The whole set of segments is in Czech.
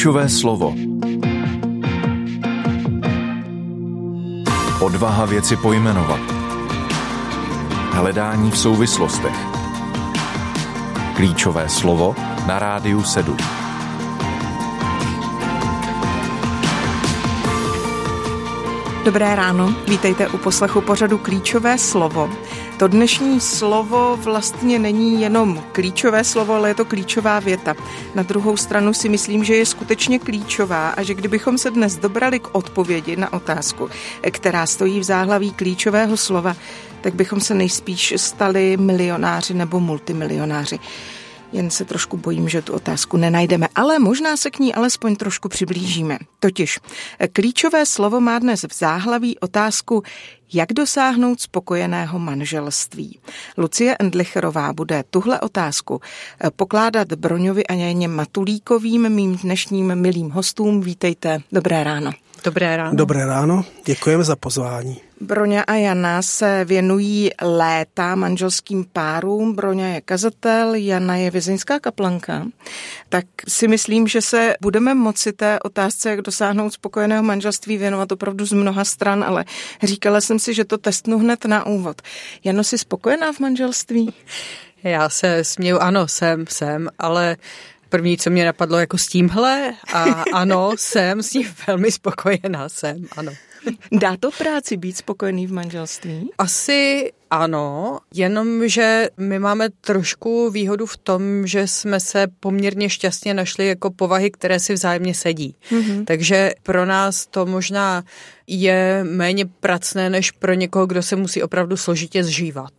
Klíčové slovo Odvaha věci pojmenovat Hledání v souvislostech Klíčové slovo na rádiu 7. Dobré ráno, vítejte u poslechu pořadu Klíčové slovo. To dnešní slovo vlastně není jenom klíčové slovo, ale je to klíčová věta. Na druhou stranu si myslím, že je skutečně klíčová a že kdybychom se dnes dobrali k odpovědi na otázku, která stojí v záhlaví klíčového slova, tak bychom se nejspíš stali milionáři nebo multimilionáři. Jen se trošku bojím, že tu otázku nenajdeme, ale možná se k ní alespoň trošku přiblížíme. Totiž klíčové slovo má dnes v záhlaví otázku, jak dosáhnout spokojeného manželství. Lucie Endlicherová bude tuhle otázku pokládat Broňovi a Janě Matulíkovým, mým dnešním milým hostům. Vítejte, dobré ráno. Dobré ráno. Dobré ráno, děkujeme za pozvání. Broňa a Jana se věnují léta manželským párům. Broňa je kazatel, Jana je vězeňská kaplanka. Tak si myslím, že se budeme moci té otázce, jak dosáhnout spokojeného manželství, věnovat opravdu z mnoha stran, ale říkala jsem si, že to testnu hned na úvod. Jano, jsi spokojená v manželství? Já se směju, ano, jsem, jsem, ale první, co mě napadlo jako s tímhle a ano, jsem s tím velmi spokojená, jsem, ano. Dá to práci být spokojený v manželství? Asi ano, jenomže my máme trošku výhodu v tom, že jsme se poměrně šťastně našli jako povahy, které si vzájemně sedí. Mm-hmm. Takže pro nás to možná je méně pracné, než pro někoho, kdo se musí opravdu složitě zžívat.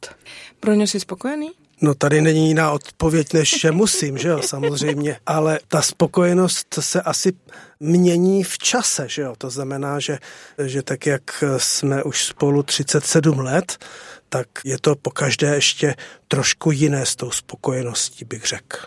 Pro ně jsi spokojený? No tady není jiná odpověď, než že musím, že jo, samozřejmě. Ale ta spokojenost se asi mění v čase, že jo. To znamená, že, že tak, jak jsme už spolu 37 let, tak je to po každé ještě trošku jiné s tou spokojeností, bych řekl.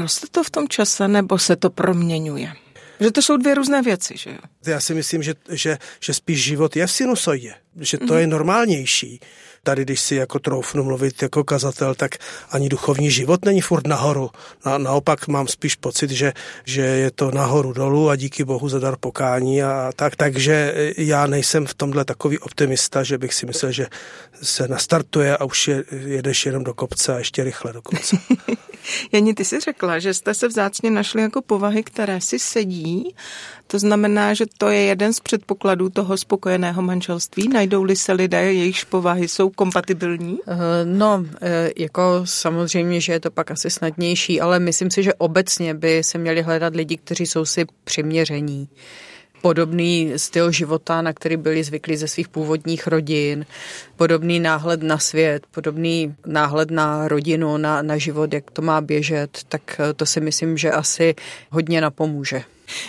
Roste to v tom čase, nebo se to proměňuje? Že to jsou dvě různé věci, že jo? Já si myslím, že, že, že spíš život je v sinusoidě, že to mm-hmm. je normálnější tady, když si jako troufnu mluvit jako kazatel, tak ani duchovní život není furt nahoru. Na, naopak mám spíš pocit, že, že je to nahoru dolů a díky bohu za dar pokání a tak. Takže já nejsem v tomhle takový optimista, že bych si myslel, že se nastartuje a už je, jedeš jenom do kopce a ještě rychle do kopce. Jani, ty jsi řekla, že jste se vzácně našli jako povahy, které si sedí. To znamená, že to je jeden z předpokladů toho spokojeného manželství. Najdou-li se lidé, jejichž povahy jsou kompatibilní? Eh, no, eh, jako samozřejmě, že je to pak asi snadnější, ale myslím si, že obecně by se měli hledat lidi, kteří jsou si přiměření podobný styl života, na který byli zvyklí ze svých původních rodin, podobný náhled na svět, podobný náhled na rodinu, na, na život, jak to má běžet, tak eh, to si myslím, že asi hodně napomůže.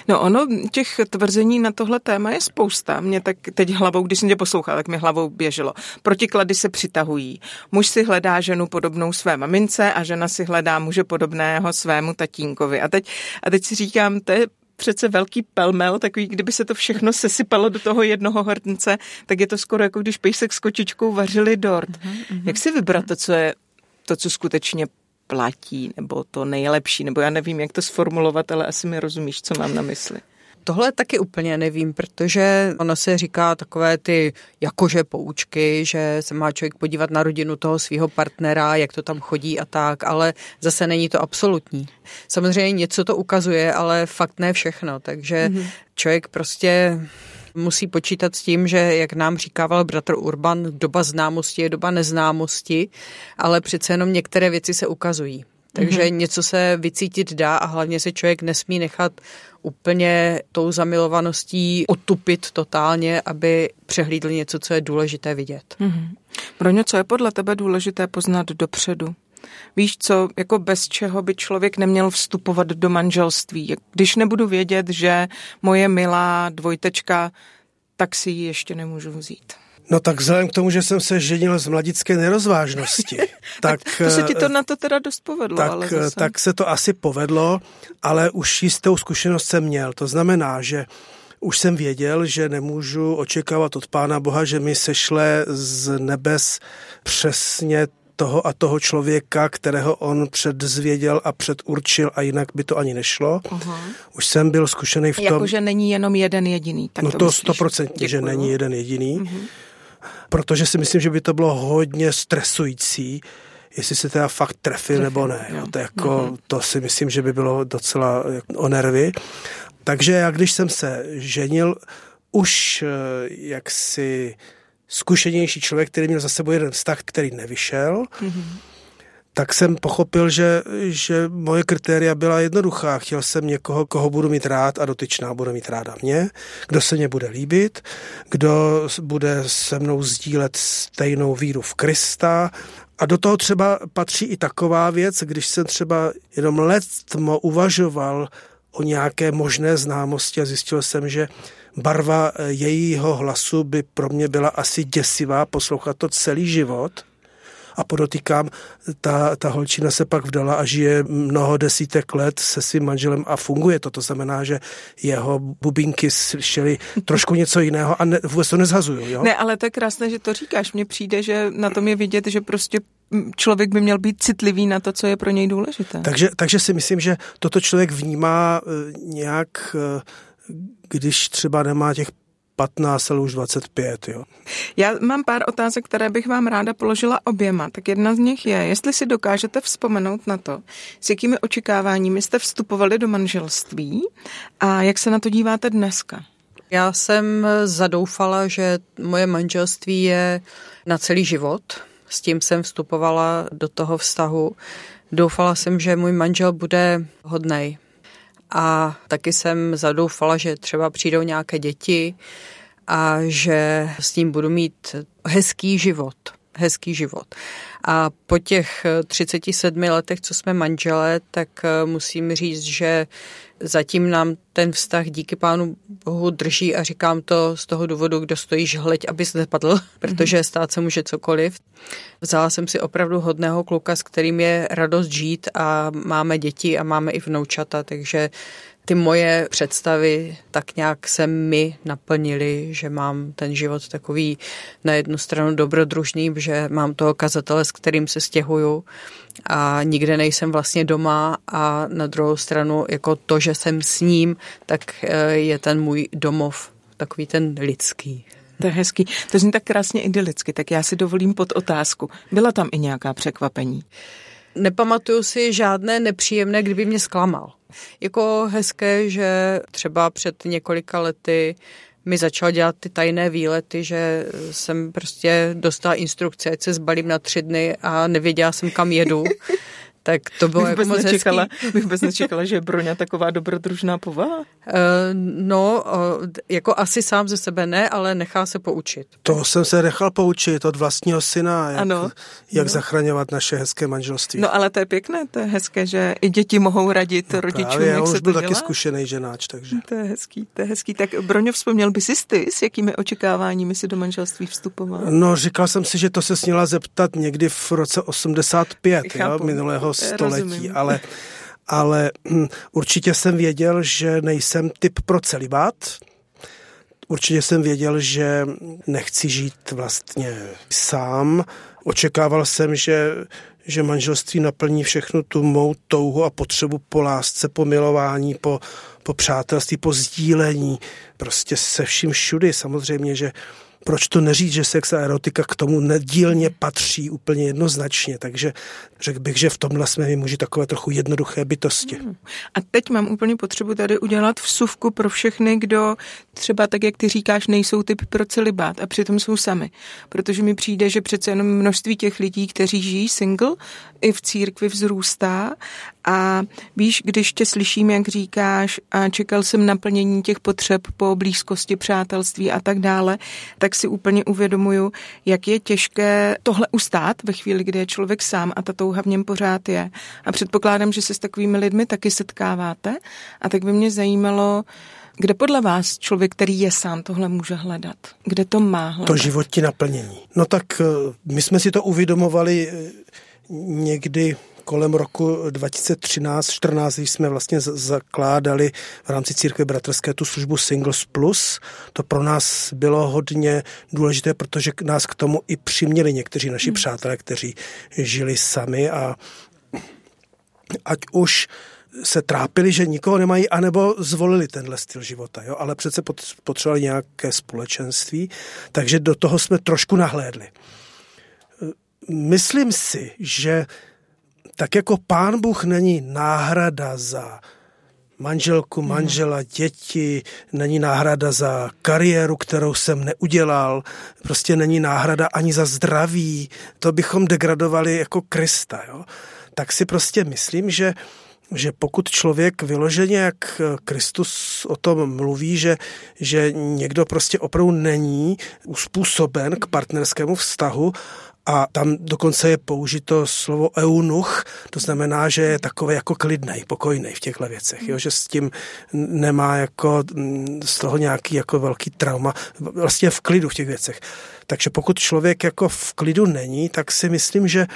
No ono, těch tvrzení na tohle téma je spousta. Mě tak teď hlavou, když jsem tě poslouchala, tak mi hlavou běželo. Protiklady se přitahují. Muž si hledá ženu podobnou své mamince a žena si hledá muže podobného svému tatínkovi. A teď, a teď si říkám, to je přece velký pelmel, takový, kdyby se to všechno sesypalo do toho jednoho hrnce, tak je to skoro jako když pejsek s kočičkou vařili dort. Uh-huh, uh-huh. Jak si vybrat to, co je to, co skutečně platí, nebo to nejlepší, nebo já nevím, jak to sformulovat, ale asi mi rozumíš, co mám na mysli. Tohle taky úplně nevím, protože ono se říká takové ty jakože poučky, že se má člověk podívat na rodinu toho svého partnera, jak to tam chodí a tak, ale zase není to absolutní. Samozřejmě něco to ukazuje, ale fakt ne všechno, takže mm-hmm. člověk prostě musí počítat s tím, že, jak nám říkával bratr Urban, doba známosti je doba neznámosti, ale přece jenom některé věci se ukazují. Takže mm-hmm. něco se vycítit dá a hlavně se člověk nesmí nechat úplně tou zamilovaností otupit totálně, aby přehlídl něco, co je důležité vidět. Mm-hmm. Broňo, co je podle tebe důležité poznat dopředu? Víš co, jako bez čeho by člověk neměl vstupovat do manželství. Když nebudu vědět, že moje milá dvojtečka, tak si ji ještě nemůžu vzít. No tak vzhledem k tomu, že jsem se ženil z mladické nerozvážnosti, tak... to se ti to na to teda dost povedlo, tak, ale zase. tak se to asi povedlo, ale už jistou zkušenost jsem měl. To znamená, že už jsem věděl, že nemůžu očekávat od Pána Boha, že mi sešle z nebes přesně toho a toho člověka, kterého on předzvěděl a předurčil a jinak by to ani nešlo. Uh-huh. Už jsem byl zkušený v tom... Jako, že není jenom jeden jediný. Tak no to, to stoprocentně, že není jeden jediný. Uh-huh. Protože si myslím, že by to bylo hodně stresující, jestli se teda fakt trefil nebo ne. Jo. To, jako, uh-huh. to si myslím, že by bylo docela o nervy. Takže já, když jsem se ženil, už eh, jaksi zkušenější člověk, který měl za sebou jeden vztah, který nevyšel, mm-hmm. Tak jsem pochopil, že, že moje kritéria byla jednoduchá. Chtěl jsem někoho, koho budu mít rád a dotyčná bude mít ráda mě, kdo se mě bude líbit, kdo bude se mnou sdílet stejnou víru v Krista a do toho třeba patří i taková věc, když jsem třeba jenom letmo uvažoval o nějaké možné známosti a zjistil jsem, že barva eh, jejího hlasu by pro mě byla asi děsivá poslouchat to celý život. A podotýkám, ta, ta holčina se pak vdala a žije mnoho desítek let se svým manželem a funguje to. To znamená, že jeho bubínky slyšeli trošku něco jiného a ne, vůbec to nezhazuju. Jo? Ne, ale to je krásné, že to říkáš. Mně přijde, že na tom je vidět, že prostě člověk by měl být citlivý na to, co je pro něj důležité. Takže, takže si myslím, že toto člověk vnímá eh, nějak eh, když třeba nemá těch 15, ale už 25. Jo. Já mám pár otázek, které bych vám ráda položila oběma. Tak jedna z nich je, jestli si dokážete vzpomenout na to, s jakými očekáváními jste vstupovali do manželství a jak se na to díváte dneska? Já jsem zadoufala, že moje manželství je na celý život. S tím jsem vstupovala do toho vztahu. Doufala jsem, že můj manžel bude hodnej, a taky jsem zadoufala, že třeba přijdou nějaké děti a že s ním budu mít hezký život. Hezký život. A po těch 37 letech, co jsme manželé, tak musím říct, že Zatím nám ten vztah díky pánu Bohu drží a říkám to z toho důvodu, kdo stojíš hleď, abys nepadl, protože stát se může cokoliv. Vzala jsem si opravdu hodného kluka, s kterým je radost žít a máme děti a máme i vnoučata, takže ty moje představy tak nějak se mi naplnily, že mám ten život takový na jednu stranu dobrodružný, že mám toho kazatele, s kterým se stěhuju a nikde nejsem vlastně doma a na druhou stranu jako to, že jsem s ním, tak eh, je ten můj domov, takový ten lidský. To je hezký. To zní tak krásně idylicky, tak já si dovolím pod otázku. Byla tam i nějaká překvapení? Nepamatuju si žádné nepříjemné, kdyby mě zklamal. Jako hezké, že třeba před několika lety mi začal dělat ty tajné výlety, že jsem prostě dostala instrukce, ať se zbalím na tři dny a nevěděla jsem, kam jedu. Tak to bylo jako moc nečekala, hezký. Bych vůbec nečekala, že je Broňa taková dobrodružná povaha. Uh, no, uh, jako asi sám ze sebe ne, ale nechá se poučit. To jsem se nechal poučit od vlastního syna, jak, ano. jak no. zachraňovat naše hezké manželství. No ale to je pěkné, to je hezké, že i děti mohou radit no, rodičům, právě, jak já už byl to taky dělá. zkušený ženáč, takže. To je hezký, to je hezký. Tak Broňo, vzpomněl by si ty, s jakými očekáváními si do manželství vstupoval? No, říkal jsem si, že to se směla zeptat někdy v roce 85, jo, minulého století, ale, ale hm, určitě jsem věděl, že nejsem typ pro celibát. Určitě jsem věděl, že nechci žít vlastně sám. Očekával jsem, že, že manželství naplní všechnu tu mou touhu a potřebu po lásce, po milování, po, po přátelství, po sdílení. Prostě se vším všudy. Samozřejmě, že proč to neříct, že sex a erotika k tomu nedílně patří úplně jednoznačně, takže řekl bych, že v tomhle jsme my muži takové trochu jednoduché bytosti. Hmm. A teď mám úplně potřebu tady udělat vsuvku pro všechny, kdo třeba tak, jak ty říkáš, nejsou typ pro celibát a přitom jsou sami. Protože mi přijde, že přece jenom množství těch lidí, kteří žijí single, i v církvi vzrůstá a víš, když tě slyším, jak říkáš, a čekal jsem naplnění těch potřeb po blízkosti, přátelství a tak dále, tak si úplně uvědomuju, jak je těžké tohle ustát ve chvíli, kdy je člověk sám a ta touha v něm pořád je. A předpokládám, že se s takovými lidmi taky setkáváte. A tak by mě zajímalo, kde podle vás člověk, který je sám, tohle může hledat? Kde to má hledat? To životní naplnění. No tak eh, my jsme si to uvědomovali eh, někdy kolem roku 2013-14, když jsme vlastně zakládali v rámci církve bratrské tu službu Singles Plus. To pro nás bylo hodně důležité, protože nás k tomu i přiměli někteří naši hmm. přátelé, kteří žili sami a ať už se trápili, že nikoho nemají, anebo zvolili tenhle styl života, jo? ale přece potřebovali nějaké společenství, takže do toho jsme trošku nahlédli. Myslím si, že tak jako pán Bůh není náhrada za manželku, mhm. manžela, děti, není náhrada za kariéru, kterou jsem neudělal, prostě není náhrada ani za zdraví, to bychom degradovali jako Krista, jo? tak si prostě myslím, že že pokud člověk vyloženě, jak Kristus o tom mluví, že, že někdo prostě opravdu není uspůsoben k partnerskému vztahu a tam dokonce je použito slovo eunuch, to znamená, že je takový jako klidnej, pokojný v těchto věcech, jo? že s tím nemá jako z toho nějaký jako velký trauma, vlastně v klidu v těch věcech. Takže pokud člověk jako v klidu není, tak si myslím, že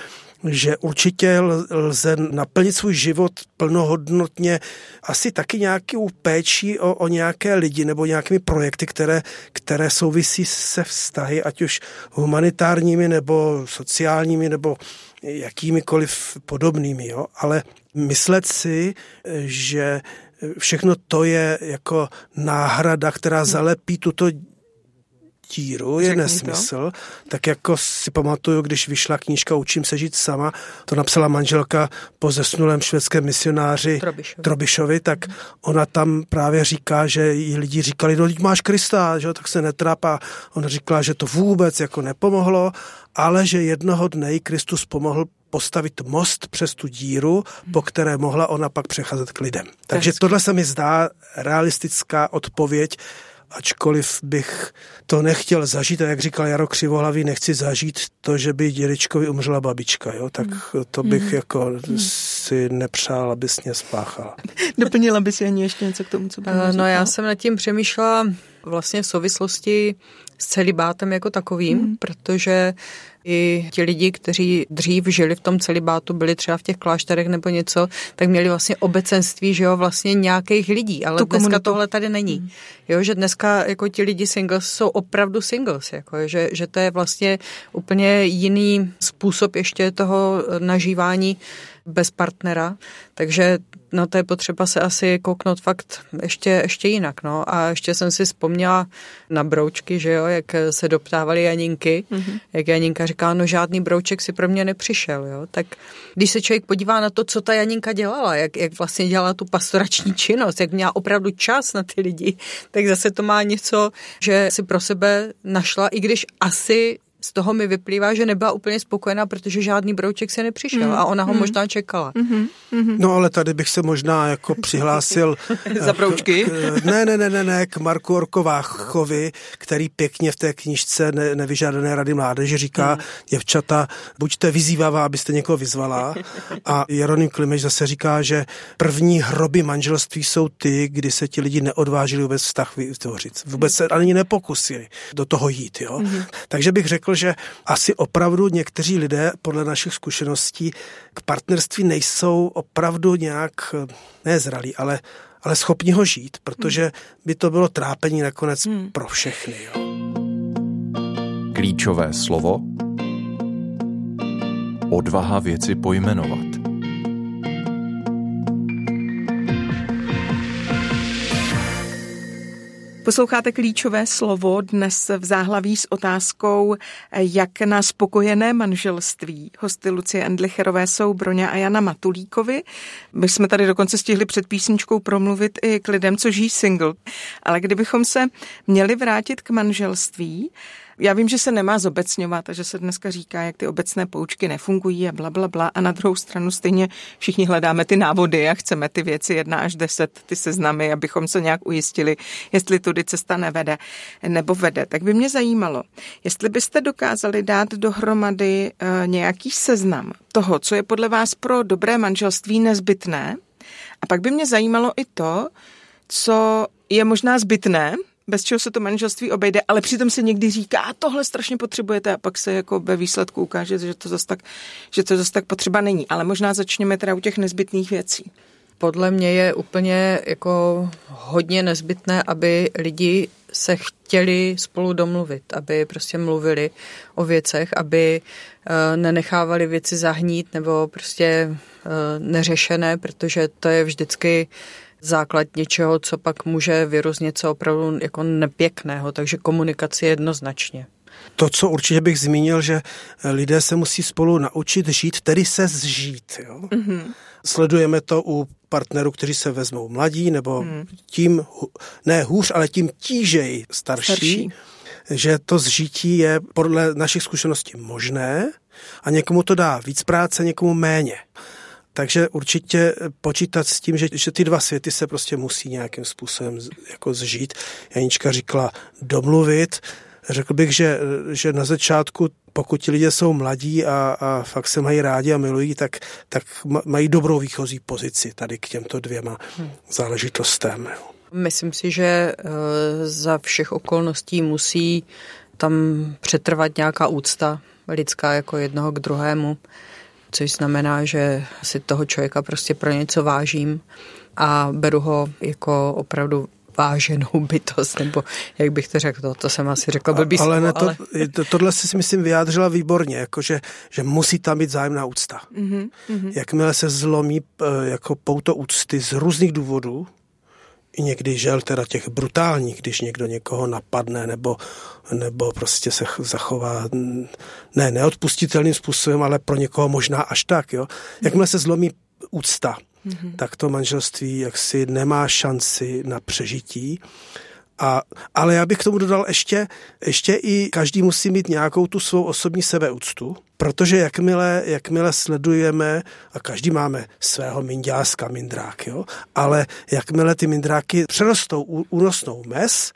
že určitě lze naplnit svůj život plnohodnotně asi taky nějakou péčí o, o nějaké lidi nebo nějakými projekty, které, které souvisí se vztahy, ať už humanitárními nebo sociálními nebo jakýmikoliv podobnými. Jo? Ale myslet si, že všechno to je jako náhrada, která zalepí tuto díru, je Řekni nesmysl. To. Tak jako si pamatuju, když vyšla knížka Učím se žít sama, to napsala manželka po zesnulém švédském misionáři Trobišovi, Trobišovi tak mm. ona tam právě říká, že jí lidi říkali, no máš Krista, že? tak se netráp a ona říkala, že to vůbec jako nepomohlo, ale že jednoho dne jí Kristus pomohl postavit most přes tu díru, po které mohla ona pak přecházet k lidem. Takže tohle se mi zdá realistická odpověď ačkoliv bych to nechtěl zažít, a jak říkal Jaro Křivohlavý, nechci zažít to, že by dědečkovi umřela babička, jo? tak hmm. to bych hmm. jako hmm. si nepřál, aby mě spáchala. Doplnila by si ani ještě něco k tomu, co by No já jsem nad tím přemýšlela vlastně v souvislosti s celibátem jako takovým, hmm. protože i ti lidi, kteří dřív žili v tom celibátu, byli třeba v těch klášterech nebo něco, tak měli vlastně obecenství, že jo, vlastně nějakých lidí, ale tu dneska komunitu. tohle tady není. Hmm. Jo, že dneska jako ti lidi singles jsou opravdu singles, jako, že, že to je vlastně úplně jiný způsob ještě toho nažívání bez partnera, takže no to je potřeba se asi kouknout fakt ještě, ještě jinak, no. A ještě jsem si vzpomněla na broučky, že jo, jak se doptávali Janinky, mm-hmm. jak Janinka říká, no žádný brouček si pro mě nepřišel, jo. Tak když se člověk podívá na to, co ta Janinka dělala, jak, jak vlastně dělala tu pastorační činnost, jak měla opravdu čas na ty lidi, tak zase to má něco, že si pro sebe našla, i když asi z toho mi vyplývá, že nebyla úplně spokojená, protože žádný brouček se nepřišel mm. a ona ho mm. možná čekala. Mm-hmm. No ale tady bych se možná jako přihlásil... Za broučky? K, ne, ne, ne, ne, ne, k Marku Orkováchovi, který pěkně v té knižce ne, Nevyžádané rady mládeže říká, mm. děvčata, buďte vyzývavá, abyste někoho vyzvala. A Jeroným Klimeš zase říká, že první hroby manželství jsou ty, kdy se ti lidi neodvážili vůbec vztah vytvořit. Vůbec se ani nepokusili do toho jít. Jo? Mm. Takže bych řekl, řekl, že asi opravdu někteří lidé podle našich zkušeností k partnerství nejsou opravdu nějak nezralí, ale, ale schopni ho žít, protože by to bylo trápení nakonec hmm. pro všechny. Jo. Klíčové slovo Odvaha věci pojmenovat. Posloucháte klíčové slovo dnes v záhlaví s otázkou, jak na spokojené manželství. Hosty Lucie Endlicherové jsou Broňa a Jana Matulíkovi. My jsme tady dokonce stihli před písničkou promluvit i k lidem, co žijí single. Ale kdybychom se měli vrátit k manželství, já vím, že se nemá zobecňovat a že se dneska říká, jak ty obecné poučky nefungují a bla, bla, bla. A na druhou stranu stejně všichni hledáme ty návody a chceme ty věci jedna až deset, ty seznamy, abychom se nějak ujistili, jestli tudy cesta nevede nebo vede. Tak by mě zajímalo, jestli byste dokázali dát dohromady uh, nějaký seznam toho, co je podle vás pro dobré manželství nezbytné. A pak by mě zajímalo i to, co je možná zbytné, bez čeho se to manželství obejde, ale přitom se někdy říká, tohle strašně potřebujete a pak se jako ve výsledku ukáže, že to zase tak, že to zase tak potřeba není. Ale možná začněme teda u těch nezbytných věcí. Podle mě je úplně jako hodně nezbytné, aby lidi se chtěli spolu domluvit, aby prostě mluvili o věcech, aby eh, nenechávali věci zahnít nebo prostě eh, neřešené, protože to je vždycky základ něčeho, co pak může vyrůst něco opravdu jako nepěkného, takže komunikace jednoznačně. To, co určitě bych zmínil, že lidé se musí spolu naučit žít, tedy se zžít. Jo? Mm-hmm. Sledujeme to u partnerů, kteří se vezmou mladí, nebo mm. tím, ne hůř, ale tím tížej starší, starší, že to zžití je podle našich zkušeností možné a někomu to dá víc práce, někomu méně. Takže určitě počítat s tím, že, že ty dva světy se prostě musí nějakým způsobem jako zžít. Janička říkala domluvit. Řekl bych, že, že na začátku, pokud ti lidé jsou mladí a, a fakt se mají rádi a milují, tak, tak mají dobrou výchozí pozici tady k těmto dvěma hmm. záležitostem. Myslím si, že eh, za všech okolností musí tam přetrvat nějaká úcta lidská jako jednoho k druhému což znamená, že si toho člověka prostě pro něco vážím a beru ho jako opravdu váženou bytost, nebo jak bych to řekl, to, to jsem asi řekla blbý ale, slovo, ne, to, ale... To, tohle si myslím vyjádřila výborně, jakože, že musí tam být zájemná úcta. Mm-hmm. Jakmile se zlomí eh, jako pouto úcty z různých důvodů, někdy žel teda těch brutálních, když někdo někoho napadne nebo, nebo prostě se zachová ne neodpustitelným způsobem, ale pro někoho možná až tak. Jo? Jakmile se zlomí úcta, mm-hmm. tak to manželství jaksi nemá šanci na přežití. A, ale já bych k tomu dodal ještě, ještě i každý musí mít nějakou tu svou osobní sebeúctu, protože jakmile, jakmile sledujeme, a každý máme svého mindáska, mindrák, jo, ale jakmile ty mindráky přerostou únosnou mes,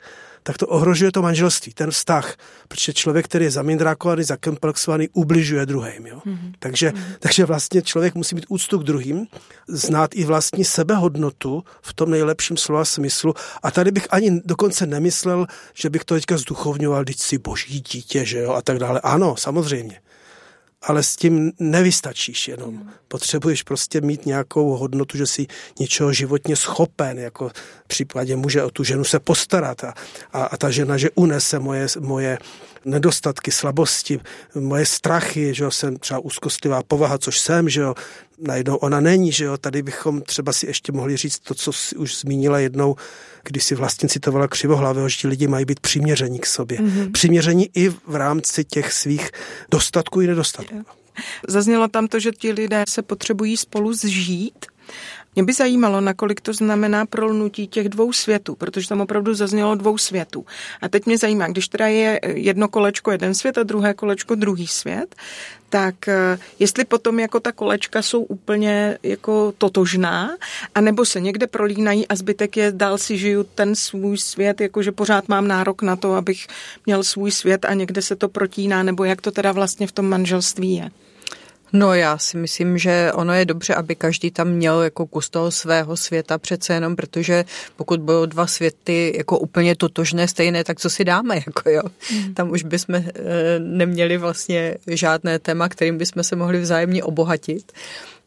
tak to ohrožuje to manželství, ten vztah, protože člověk, který je zamindrákovaný, zakomplexovaný, ubližuje druhým. Jo? Mm-hmm. Takže, mm-hmm. takže vlastně člověk musí mít úctu k druhým, znát i vlastní sebehodnotu v tom nejlepším slova smyslu. A tady bych ani dokonce nemyslel, že bych to teďka zduchovňoval, když si boží dítě, že jo, a tak dále. Ano, samozřejmě ale s tím nevystačíš jenom. Potřebuješ prostě mít nějakou hodnotu, že jsi něčeho životně schopen, jako v případě muže o tu ženu se postarat a, a, a ta žena, že unese moje, moje nedostatky, slabosti, moje strachy, že jo, jsem třeba úzkostlivá povaha, což jsem, že jo, najednou ona není, že jo, tady bychom třeba si ještě mohli říct to, co si už zmínila jednou, když si vlastně citovala Křivohlavého, že ti lidi mají být přiměření k sobě. Mm-hmm. Přiměření i v rámci těch svých dostatků i nedostatků. Zaznělo tam to, že ti lidé se potřebují spolu zžít mě by zajímalo, nakolik to znamená prolnutí těch dvou světů, protože tam opravdu zaznělo dvou světů. A teď mě zajímá, když teda je jedno kolečko jeden svět a druhé kolečko druhý svět, tak eh, jestli potom jako ta kolečka jsou úplně jako totožná, anebo se někde prolínají a zbytek je dál si žiju ten svůj svět, jakože pořád mám nárok na to, abych měl svůj svět a někde se to protíná, nebo jak to teda vlastně v tom manželství je. No já si myslím, že ono je dobře, aby každý tam měl jako kus toho svého světa přece jenom, protože pokud budou dva světy jako úplně totožné, stejné, tak co si dáme, jako jo. Mm. Tam už bychom e, neměli vlastně žádné téma, kterým bychom se mohli vzájemně obohatit.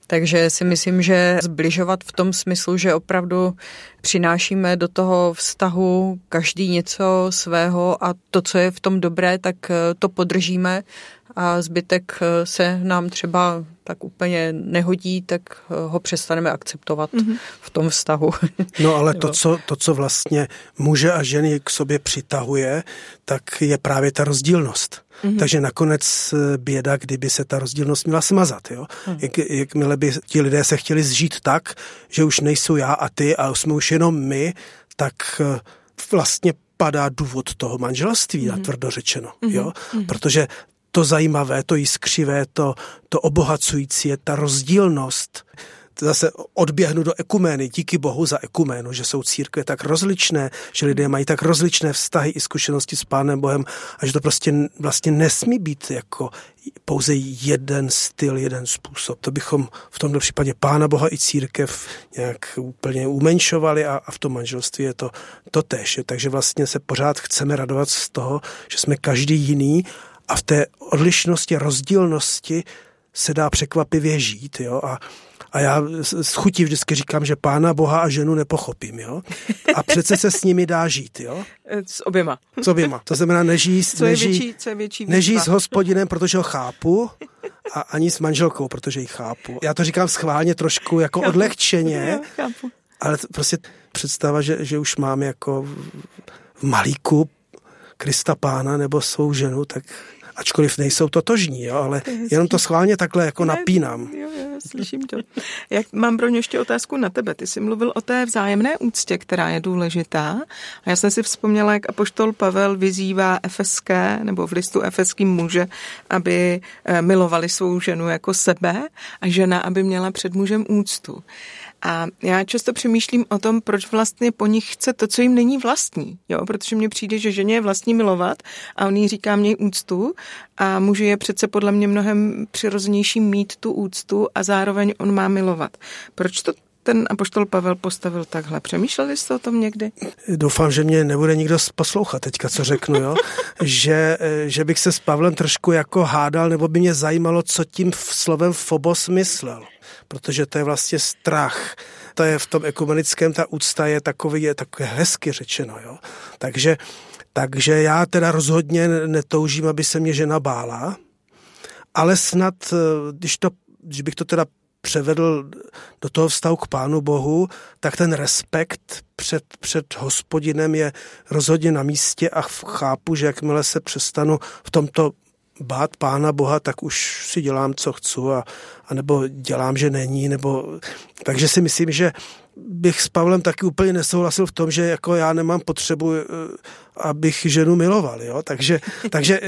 Takže si myslím, že zbližovat v tom smyslu, že opravdu přinášíme do toho vztahu každý něco svého a to, co je v tom dobré, tak eh, to podržíme a zbytek eh, se nám třeba tak úplně nehodí, tak eh, ho přestaneme akceptovat mm-hmm. v tom vztahu. No ale to co, to, co vlastně muže a ženy k sobě přitahuje, tak je právě ta rozdílnost. Mm-hmm. Takže nakonec eh, běda, kdyby se ta rozdílnost měla smazat. Jo? Mm. Jak, jakmile by ti lidé se chtěli zžít tak, že už nejsou já a ty a jsme už jenom my, tak vlastně padá důvod toho manželství, mm-hmm. tvrdo řečeno. Mm-hmm. Jo? Mm-hmm. Protože to zajímavé, to jiskřivé, to, to obohacující je ta rozdílnost. zase odběhnu do ekumény, díky bohu za ekuménu, že jsou církve tak rozličné, že lidé mají tak rozličné vztahy i zkušenosti s Pánem Bohem a že to prostě vlastně nesmí být jako pouze jeden styl, jeden způsob. To bychom v tomto případě Pána Boha i církev nějak úplně umenšovali a, a v tom manželství je to, to tež. Takže vlastně se pořád chceme radovat z toho, že jsme každý jiný a v té odlišnosti, rozdílnosti se dá překvapivě žít. Jo? A, a já s chutí vždycky říkám, že pána Boha a ženu nepochopím. Jo? A přece se s nimi dá žít. Jo? S oběma. S oběma. To znamená neží, co neží, větší, co větší neží s hospodinem, protože ho chápu, a ani s manželkou, protože ji chápu. Já to říkám schválně trošku jako chápu. odlehčeně, chápu. ale prostě představa, že, že už mám jako v malíku Krista pána nebo svou ženu, tak ačkoliv nejsou totožní, jo, ale jenom to schválně takhle jako ne, napínám. Jo, jo, slyším to. Jak mám pro ně ještě otázku na tebe. Ty jsi mluvil o té vzájemné úctě, která je důležitá. A já jsem si vzpomněla, jak apoštol Pavel vyzývá efeské nebo v listu efeským muže, aby eh, milovali svou ženu jako sebe a žena, aby měla před mužem úctu. A já často přemýšlím o tom, proč vlastně po nich chce to, co jim není vlastní. Jo? Protože mně přijde, že ženě je vlastní milovat a on jí říká měj úctu a muži je přece podle mě mnohem přirozenější mít tu úctu a zároveň on má milovat. Proč to ten apoštol Pavel postavil takhle. Přemýšleli jste o tom někdy? Doufám, že mě nebude nikdo poslouchat teďka, co řeknu, jo? že, že bych se s Pavlem trošku jako hádal, nebo by mě zajímalo, co tím slovem phobos myslel protože to je vlastně strach. To je v tom ekumenickém, ta úcta je takový, je takové hezky řečeno, jo. Takže, takže já teda rozhodně netoužím, aby se mě žena bála, ale snad, eh, když, to, když bych to teda převedl do toho vztahu k Pánu Bohu, tak ten respekt před, před hospodinem je rozhodně na místě a chápu, že jakmile se přestanu v tomto bát Pána Boha, tak už si dělám, co chci a, a nebo dělám, že není, nebo... Takže si myslím, že bych s Pavlem taky úplně nesouhlasil v tom, že jako já nemám potřebu, eh, abych ženu miloval, jo? Takže, takže,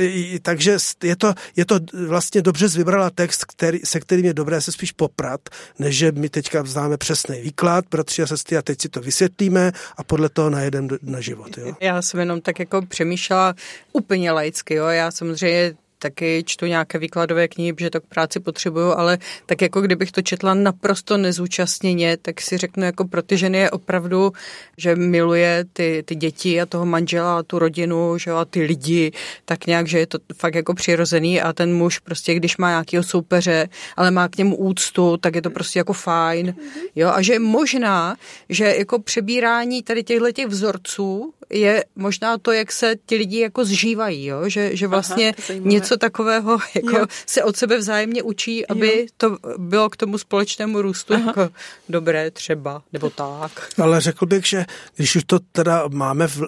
takže je, to, je to vlastně dobře vybrala text, který, se kterým je dobré se spíš poprat, než že my teďka známe přesný výklad, bratři a sestry, a teď si to vysvětlíme a podle toho najedeme na život, jo? Já jsem jenom tak jako přemýšlela úplně laicky, jo? Já samozřejmě taky čtu nějaké výkladové knihy, že to k práci potřebuju, ale tak jako kdybych to četla naprosto nezúčastněně, tak si řeknu, jako pro ty ženy je opravdu, že miluje ty, ty děti a toho manžela a tu rodinu, že a ty lidi, tak nějak, že je to fakt jako přirozený a ten muž prostě, když má nějakého soupeře, ale má k němu úctu, tak je to prostě jako fajn. Jo, a že možná, že jako přebírání tady těchto těch vzorců je možná to, jak se ti lidi jako zžívají, jo? Že, že vlastně Aha, něco takového jako jo. se od sebe vzájemně učí, aby jo. to bylo k tomu společnému růstu Aha. jako dobré třeba, nebo tak. Ale řekl bych, že když už to teda máme v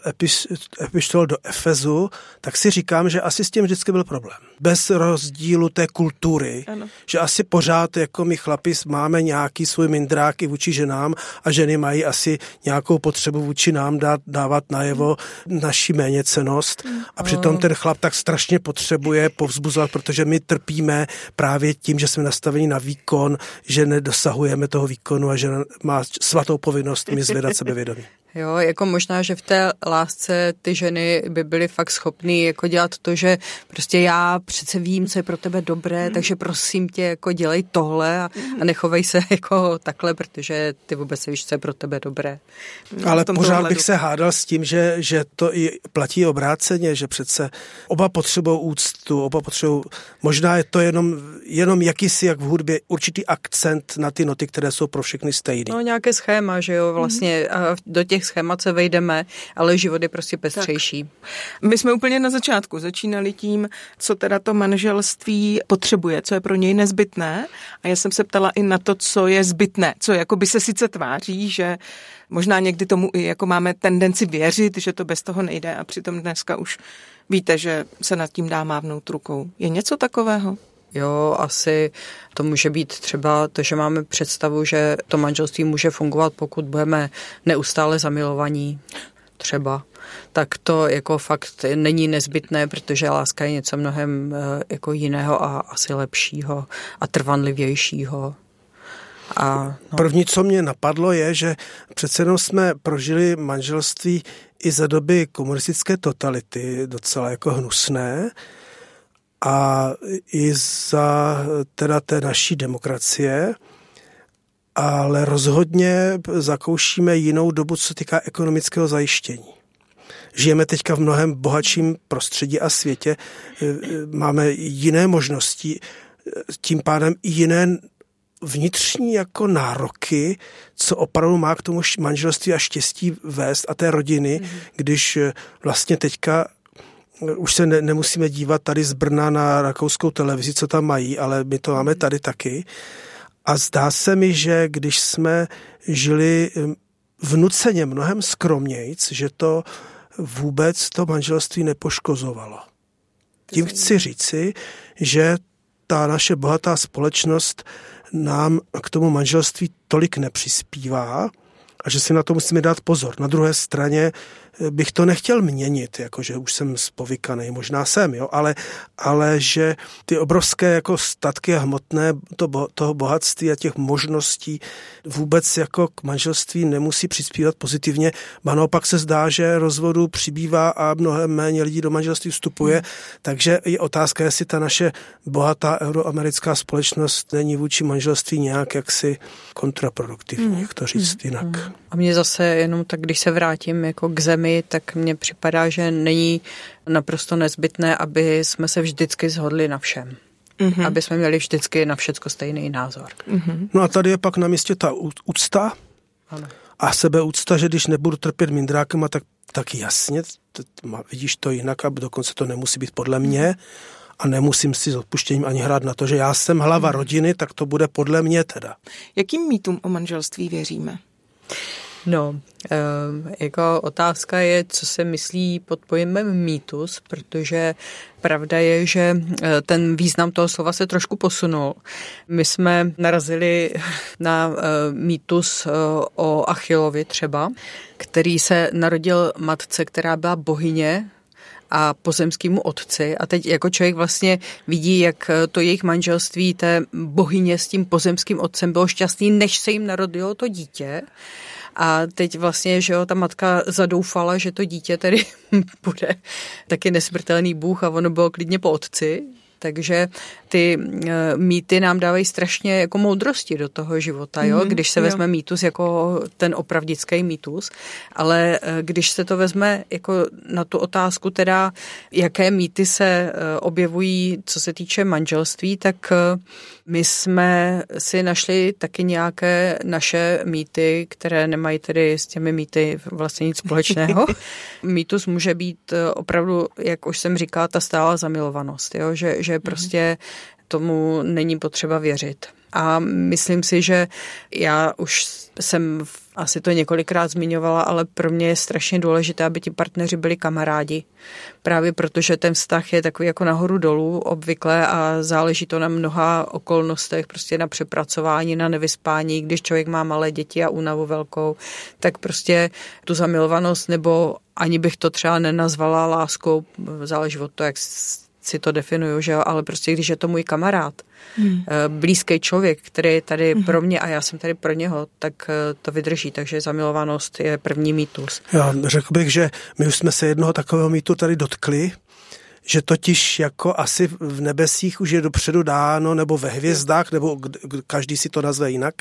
epištol do Efezu, tak si říkám, že asi s tím vždycky byl problém. Bez rozdílu té kultury, ano. že asi pořád jako my chlapi máme nějaký svůj mindrák i vůči ženám a ženy mají asi nějakou potřebu vůči nám dát, dávat na najevo naši méněcenost a přitom ten chlap tak strašně potřebuje povzbuzovat, protože my trpíme právě tím, že jsme nastaveni na výkon, že nedosahujeme toho výkonu a že má svatou povinnost mi zvedat sebevědomí. Jo, jako možná, že v té lásce ty ženy by byly fakt schopný jako dělat to, že prostě já přece vím, co je pro tebe dobré, mm. takže prosím tě, jako dělej tohle a, a nechovej se jako takhle, protože ty vůbec víš, co je pro tebe dobré. Ale pořád ohledu. bych se hádal s tím, že, že to i platí obráceně, že přece oba potřebují úctu, oba potřebují, možná je to jenom, jenom jakýsi, jak v hudbě, určitý akcent na ty noty, které jsou pro všechny stejné. No nějaké schéma, že jo, vlastně mm. a do těch těch schémat se vejdeme, ale život je prostě pestřejší. Tak. My jsme úplně na začátku začínali tím, co teda to manželství potřebuje, co je pro něj nezbytné a já jsem se ptala i na to, co je zbytné, co jako by se sice tváří, že možná někdy tomu i jako máme tendenci věřit, že to bez toho nejde a přitom dneska už víte, že se nad tím dá mávnout rukou. Je něco takového? Jo, asi to může být třeba to, že máme představu, že to manželství může fungovat, pokud budeme neustále zamilovaní třeba tak to jako fakt není nezbytné, protože láska je něco mnohem eh, jako jiného a asi lepšího a trvanlivějšího. A, no. První, co mě napadlo, je, že přece jenom jsme prožili manželství i za doby komunistické totality, docela jako hnusné, a i za teda té naší demokracie, ale rozhodně zakoušíme jinou dobu, co se týká ekonomického zajištění. Žijeme teďka v mnohem bohatším prostředí a světě, máme jiné možnosti, tím pádem i jiné vnitřní jako nároky, co opravdu má k tomu manželství a štěstí vést a té rodiny, mm. když vlastně teďka už se ne, nemusíme dívat tady z Brna na rakouskou televizi, co tam mají, ale my to máme tady taky. A zdá se mi, že když jsme žili vnuceně mnohem skromnějc, že to vůbec to manželství nepoškozovalo. Tím chci říci, že ta naše bohatá společnost nám k tomu manželství tolik nepřispívá a že si na to musíme dát pozor. Na druhé straně bych to nechtěl měnit, jakože už jsem spovykaný, možná jsem, jo, ale, ale že ty obrovské jako statky a hmotné to, toho bohatství a těch možností vůbec jako k manželství nemusí přispívat pozitivně, a naopak se zdá, že rozvodu přibývá a mnohem méně lidí do manželství vstupuje, hmm. takže je otázka, jestli ta naše bohatá euroamerická společnost není vůči manželství nějak jaksi kontraproduktivní, hmm. jak to říct hmm. jinak. A mě zase jenom tak, když se vrátím jako k zemi, tak mně připadá, že není naprosto nezbytné, aby jsme se vždycky zhodli na všem. Mm-hmm. Aby jsme měli vždycky na všecko stejný názor. Mm-hmm. No a tady je pak na místě ta úcta ano. a sebeúcta, že když nebudu trpět mindrákem, tak, tak jasně, vidíš to jinak a dokonce to nemusí být podle mě a nemusím si s odpuštěním ani hrát na to, že já jsem hlava mhm. rodiny, tak to bude podle mě teda. Jakým mýtům o manželství věříme? No, jako otázka je, co se myslí pod pojmem mýtus, protože pravda je, že e, ten význam toho slova se trošku posunul. My jsme narazili na e, mýtus e, o Achillovi třeba, který se narodil matce, která byla bohyně a pozemskému otci. A teď jako člověk vlastně vidí, jak to jejich manželství té bohyně s tím pozemským otcem bylo šťastný, než se jim narodilo to dítě. A teď vlastně, že jo, ta matka zadoufala, že to dítě tedy bude taky nesmrtelný bůh a ono bylo klidně po otci, takže ty eh, mýty nám dávají strašně jako moudrosti do toho života, jo? Mhm, když se vezme jo. mýtus jako ten opravdický mýtus, ale eh, když se to vezme jako na tu otázku teda, jaké mýty se eh, objevují, co se týče manželství, tak my jsme si našli taky nějaké naše mýty, které nemají tedy s těmi mýty vlastně nic společného. Mýtus může být opravdu, jak už jsem říkala, ta stála zamilovanost, jo? Že, že prostě tomu není potřeba věřit. A myslím si, že já už jsem asi to několikrát zmiňovala, ale pro mě je strašně důležité, aby ti partneři byli kamarádi. Právě protože ten vztah je takový jako nahoru dolů obvykle a záleží to na mnoha okolnostech, prostě na přepracování, na nevyspání, když člověk má malé děti a únavu velkou, tak prostě tu zamilovanost nebo ani bych to třeba nenazvala láskou, záleží od toho, jak si to definuju, že jo, ale prostě když je to můj kamarád, hmm. Eh, blízký člověk, který je tady hmm. pro mě a já jsem tady pro něho, tak eh, to vydrží, takže zamilovanost je první mýtus. Já řekl bych, že my už jsme se jednoho takového mýtu tady dotkli, že totiž jako asi v nebesích už je dopředu dáno, nebo ve hvězdách, nebo každý si to nazve jinak,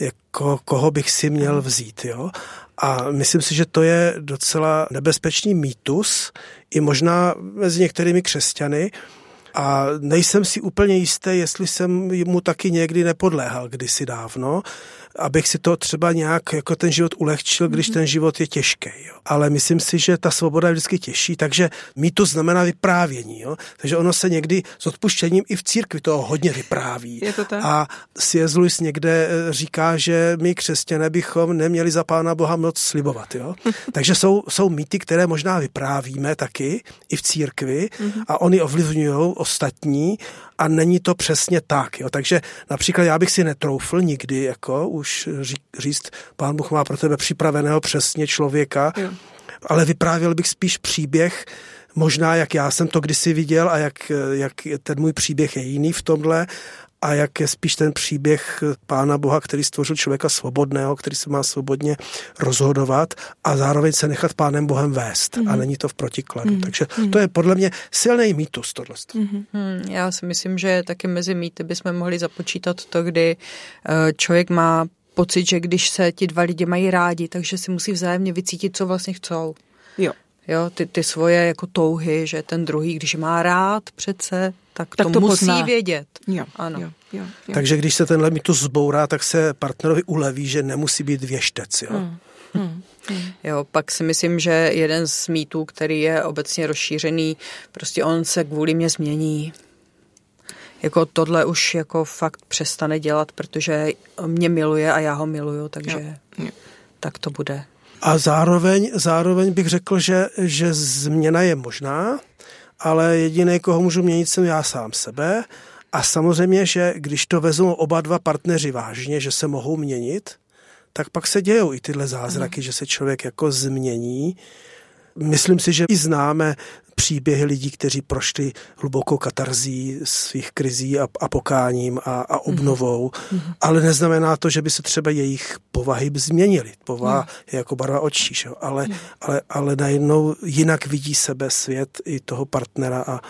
jako koho bych si měl vzít. Jo? A myslím si, že to je docela nebezpečný mýtus, i možná mezi některými křesťany, a nejsem si úplně jistý, jestli jsem mu taky někdy nepodléhal kdysi dávno, abych si to třeba nějak jako ten život ulehčil, když mhm. ten život je těžký. Jo. Ale myslím si, že ta svoboda je vždycky těžší, takže mít to znamená vyprávění. Jo. Takže ono se někdy s odpuštěním i v církvi toho hodně vypráví. Je to tak? A C.S. Lewis někde eh, říká, že my křesťané bychom neměli za Pána Boha moc slibovat. Jo. takže jsou, jsou mýty, které možná vyprávíme taky i v církvi mm-hmm. a oni ovlivňují ostatní a není to přesně tak. Jo. Takže například já bych si netroufl nikdy jako už říct, pán Bůh má pro tebe připraveného přesně člověka, jo. ale vyprávěl bych spíš příběh, možná jak já jsem to kdysi viděl a jak, jak ten můj příběh je jiný v tomhle a jak je spíš ten příběh Pána Boha, který stvořil člověka svobodného, který se má svobodně rozhodovat a zároveň se nechat Pánem Bohem vést. Mm. A mhm. není to v protikladu. Mm. Takže mm. to je podle mě silný mýtus tohle. Mm. Já si myslím, že taky mezi mýty bychom mohli započítat to, kdy eh, člověk má pocit, že když se ti dva lidi mají rádi, takže si musí vzájemně vycítit, co vlastně chcou. Jo. Jo, ty, ty svoje jako touhy, že ten druhý, když má rád přece, tak, tak to, to musí pozná. vědět. Jo, ano. Jo, jo, jo. Takže když se tenhle mýtus zbourá, tak se partnerovi uleví, že nemusí být věštec. Jo? Hmm. Hmm. Hmm. Jo, pak si myslím, že jeden z mýtů, který je obecně rozšířený, prostě on se kvůli mě změní. Jako tohle už jako fakt přestane dělat, protože mě miluje a já ho miluju, takže jo. Jo. tak to bude. A zároveň, zároveň bych řekl, že, že změna je možná, ale jediný, koho můžu měnit, jsem já sám sebe. A samozřejmě, že když to vezmou oba dva partneři vážně, že se mohou měnit, tak pak se dějou i tyhle zázraky, mm. že se člověk jako změní. Myslím si, že i známe příběhy lidí, kteří prošli hlubokou katarzí svých krizí a, a pokáním a, a obnovou, mm-hmm. ale neznamená to, že by se třeba jejich povahy změnily. Povaha mm. je jako barva očí, že? Ale, mm. ale, ale najednou jinak vidí sebe svět i toho partnera a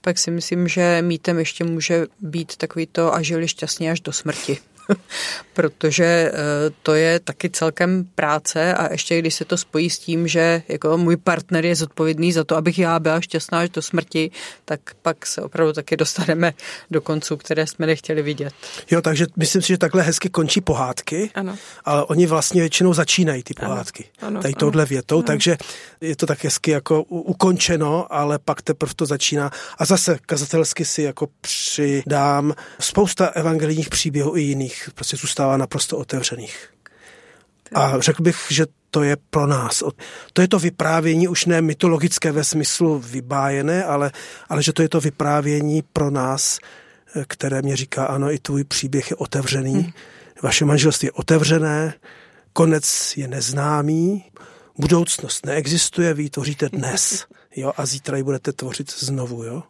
pak si myslím, že mítem ještě může být takový to a žili šťastně až do smrti. protože eh, to je taky celkem práce a ještě když se to spojí s tím, že jako můj partner je zodpovědný za to, abych já byla šťastná až do smrti, tak pak se opravdu taky dostaneme do konců, které jsme nechtěli vidět. Jo, takže myslím si, že takhle hezky končí pohádky, ano. ale oni vlastně většinou začínají ty pohádky. Ano. Ano. Tady touhle větou, ano. takže je to tak hezky jako ukončeno, ale pak teprve to začíná. A zase kazatelsky si jako přidám spousta evangelijních příběhů i jiných nich prostě zůstává naprosto otevřených. A řekl bych, že to je pro nás. To je to vyprávění už ne mytologické ve smyslu vybájené, ale, ale že to je to vyprávění pro nás, které mě říká, ano, i tvůj příběh je otevřený, hmm. vaše manželství je otevřené, konec je neznámý, budoucnost neexistuje, vy ji tvoříte dnes, jo, a zítra ji budete tvořit znovu, jo.